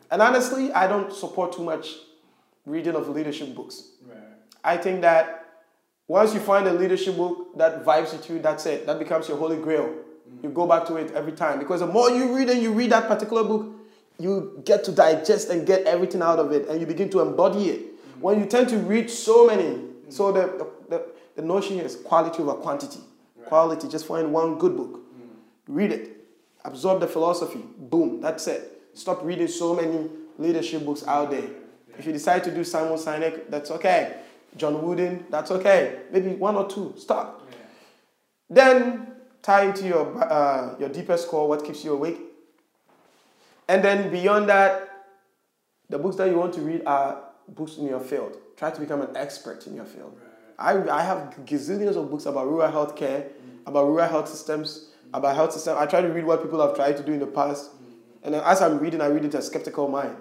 And honestly, I don't support too much reading of leadership books.
Right.
I think that once you find a leadership book that vibes with you, that's it. That becomes your holy grail. You go back to it every time because the more you read and you read that particular book, you get to digest and get everything out of it and you begin to embody it. When you tend to read so many, so the, the, the, notion is quality over quantity. Quality, just find one good book, mm. read it, absorb the philosophy, boom, that's it. Stop reading so many leadership books out there. If you decide to do Simon Sinek, that's okay. John Wooden, that's okay. Maybe one or two, stop.
Yeah.
Then tie into your, uh, your deepest core, what keeps you awake. And then beyond that, the books that you want to read are books in your field. Try to become an expert in your field. I, I have gazillions of books about rural health care, about rural health systems, about health systems. I try to read what people have tried to do in the past. And then as I'm reading, I read it a skeptical mind.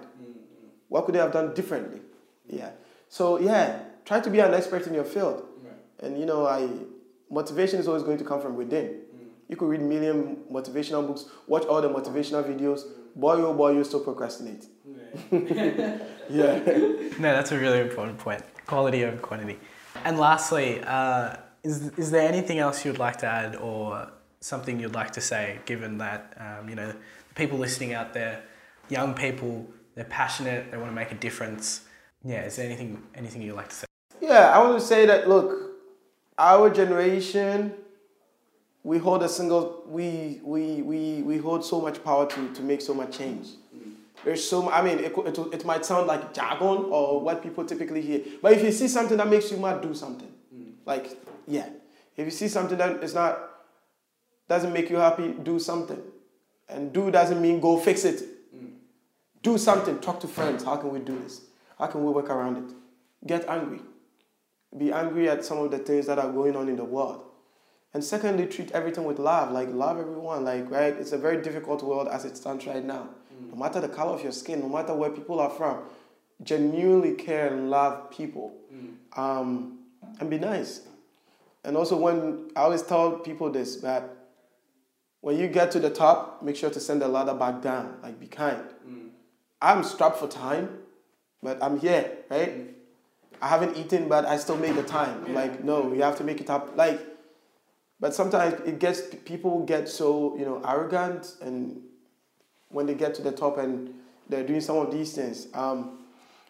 What could they have done differently? Yeah. So yeah, try to be an expert in your field.
Right.
And you know, I motivation is always going to come from within. You could read million motivational books, watch all the motivational videos. Boy, oh boy, you still procrastinate. yeah.
No, that's a really important point. Quality over quantity. And lastly, uh, is, is there anything else you'd like to add or something you'd like to say, given that, um, you know, people listening out there, young people, they're passionate, they want to make a difference. Yeah, is there anything, anything you'd like to say?
Yeah, I want to say that, look, our generation, we hold a single, we, we, we, we hold so much power to, to make so much change. There's so, I mean, it, it, it might sound like jargon or what people typically hear, but if you see something that makes you mad, do something. Like, yeah. If you see something that is not, doesn't make you happy, do something. And do doesn't mean go fix it. Do something. Talk to friends. How can we do this? How can we work around it? Get angry. Be angry at some of the things that are going on in the world. And secondly, treat everything with love. Like love everyone. Like right, it's a very difficult world as it stands right now. Mm. No matter the color of your skin, no matter where people are from, genuinely care and love people, mm. um, and be nice. And also, when I always tell people this that when you get to the top, make sure to send the ladder back down. Like be kind. Mm. I'm strapped for time, but I'm here, right? I haven't eaten, but I still make the time. I'm like, no, you have to make it up. Like, but sometimes it gets people get so you know arrogant, and when they get to the top and they're doing some of these things. Um,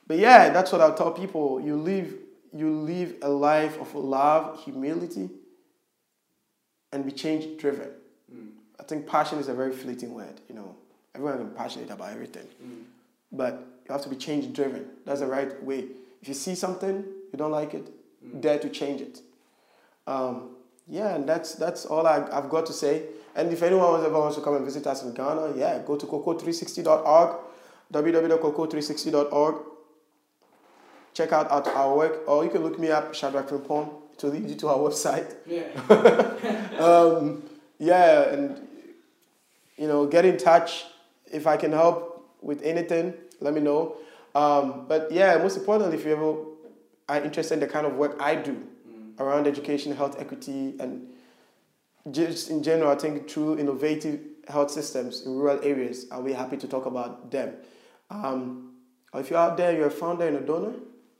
but yeah, that's what I'll tell people. You live you live a life of love, humility, and be change driven. I think passion is a very fleeting word. You know, everyone can be passionate about everything, but you have to be change driven. That's the right way. If you see something you don't like it, dare to change it. Um, yeah, and that's that's all I, I've got to say. And if anyone ever wants to come and visit us in Ghana, yeah, go to cocoa360.org, www.cocoa360.org. Check out our, our work, or you can look me up, Shadrack Frimpong. Will lead you to our website.
Yeah.
Um, yeah, and you know, get in touch if I can help with anything. Let me know. Um, but yeah, most importantly, if you ever are interested in the kind of work I do around education, health equity, and just in general, I think through innovative health systems in rural areas, I'll be happy to talk about them. Um, if you're out there, you're a founder and a donor,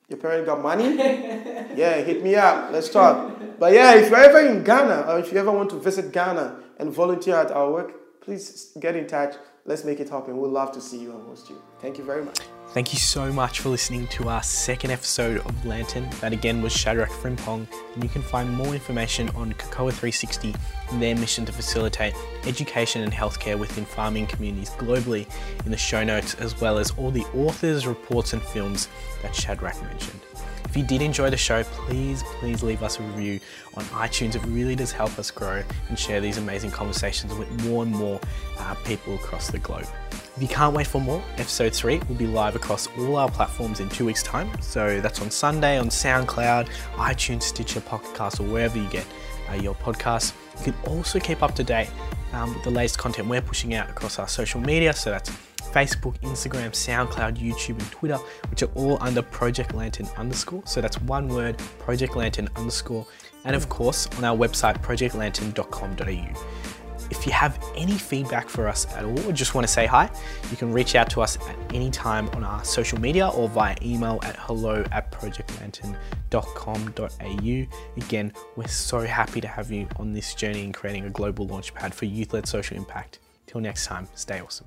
your parents got money, yeah, hit me up. Let's talk. But yeah, if you're ever in Ghana or if you ever want to visit Ghana and volunteer at our work, please get in touch. Let's make it happen. We'd love to see you and host you. Thank you very much.
Thank you so much for listening to our second episode of Lantern. That again was Shadrack Frimpong, and you can find more information on Cocoa 360 and their mission to facilitate education and healthcare within farming communities globally in the show notes, as well as all the authors, reports, and films that Shadrack mentioned. If you did enjoy the show, please, please leave us a review on iTunes. It really does help us grow and share these amazing conversations with more and more uh, people across the globe. If you can't wait for more, episode 3 will be live across all our platforms in two weeks' time. So that's on Sunday on SoundCloud, iTunes, Stitcher, Pocket or wherever you get uh, your podcasts. You can also keep up to date um, with the latest content we're pushing out across our social media. So that's Facebook, Instagram, SoundCloud, YouTube, and Twitter, which are all under Project Lantern underscore. So that's one word, Project Lantern underscore. And of course, on our website, projectlantern.com.au. If you have any feedback for us at all or just want to say hi, you can reach out to us at any time on our social media or via email at hello at projectlantern.com.au. Again, we're so happy to have you on this journey in creating a global launchpad for youth led social impact. Till next time, stay awesome.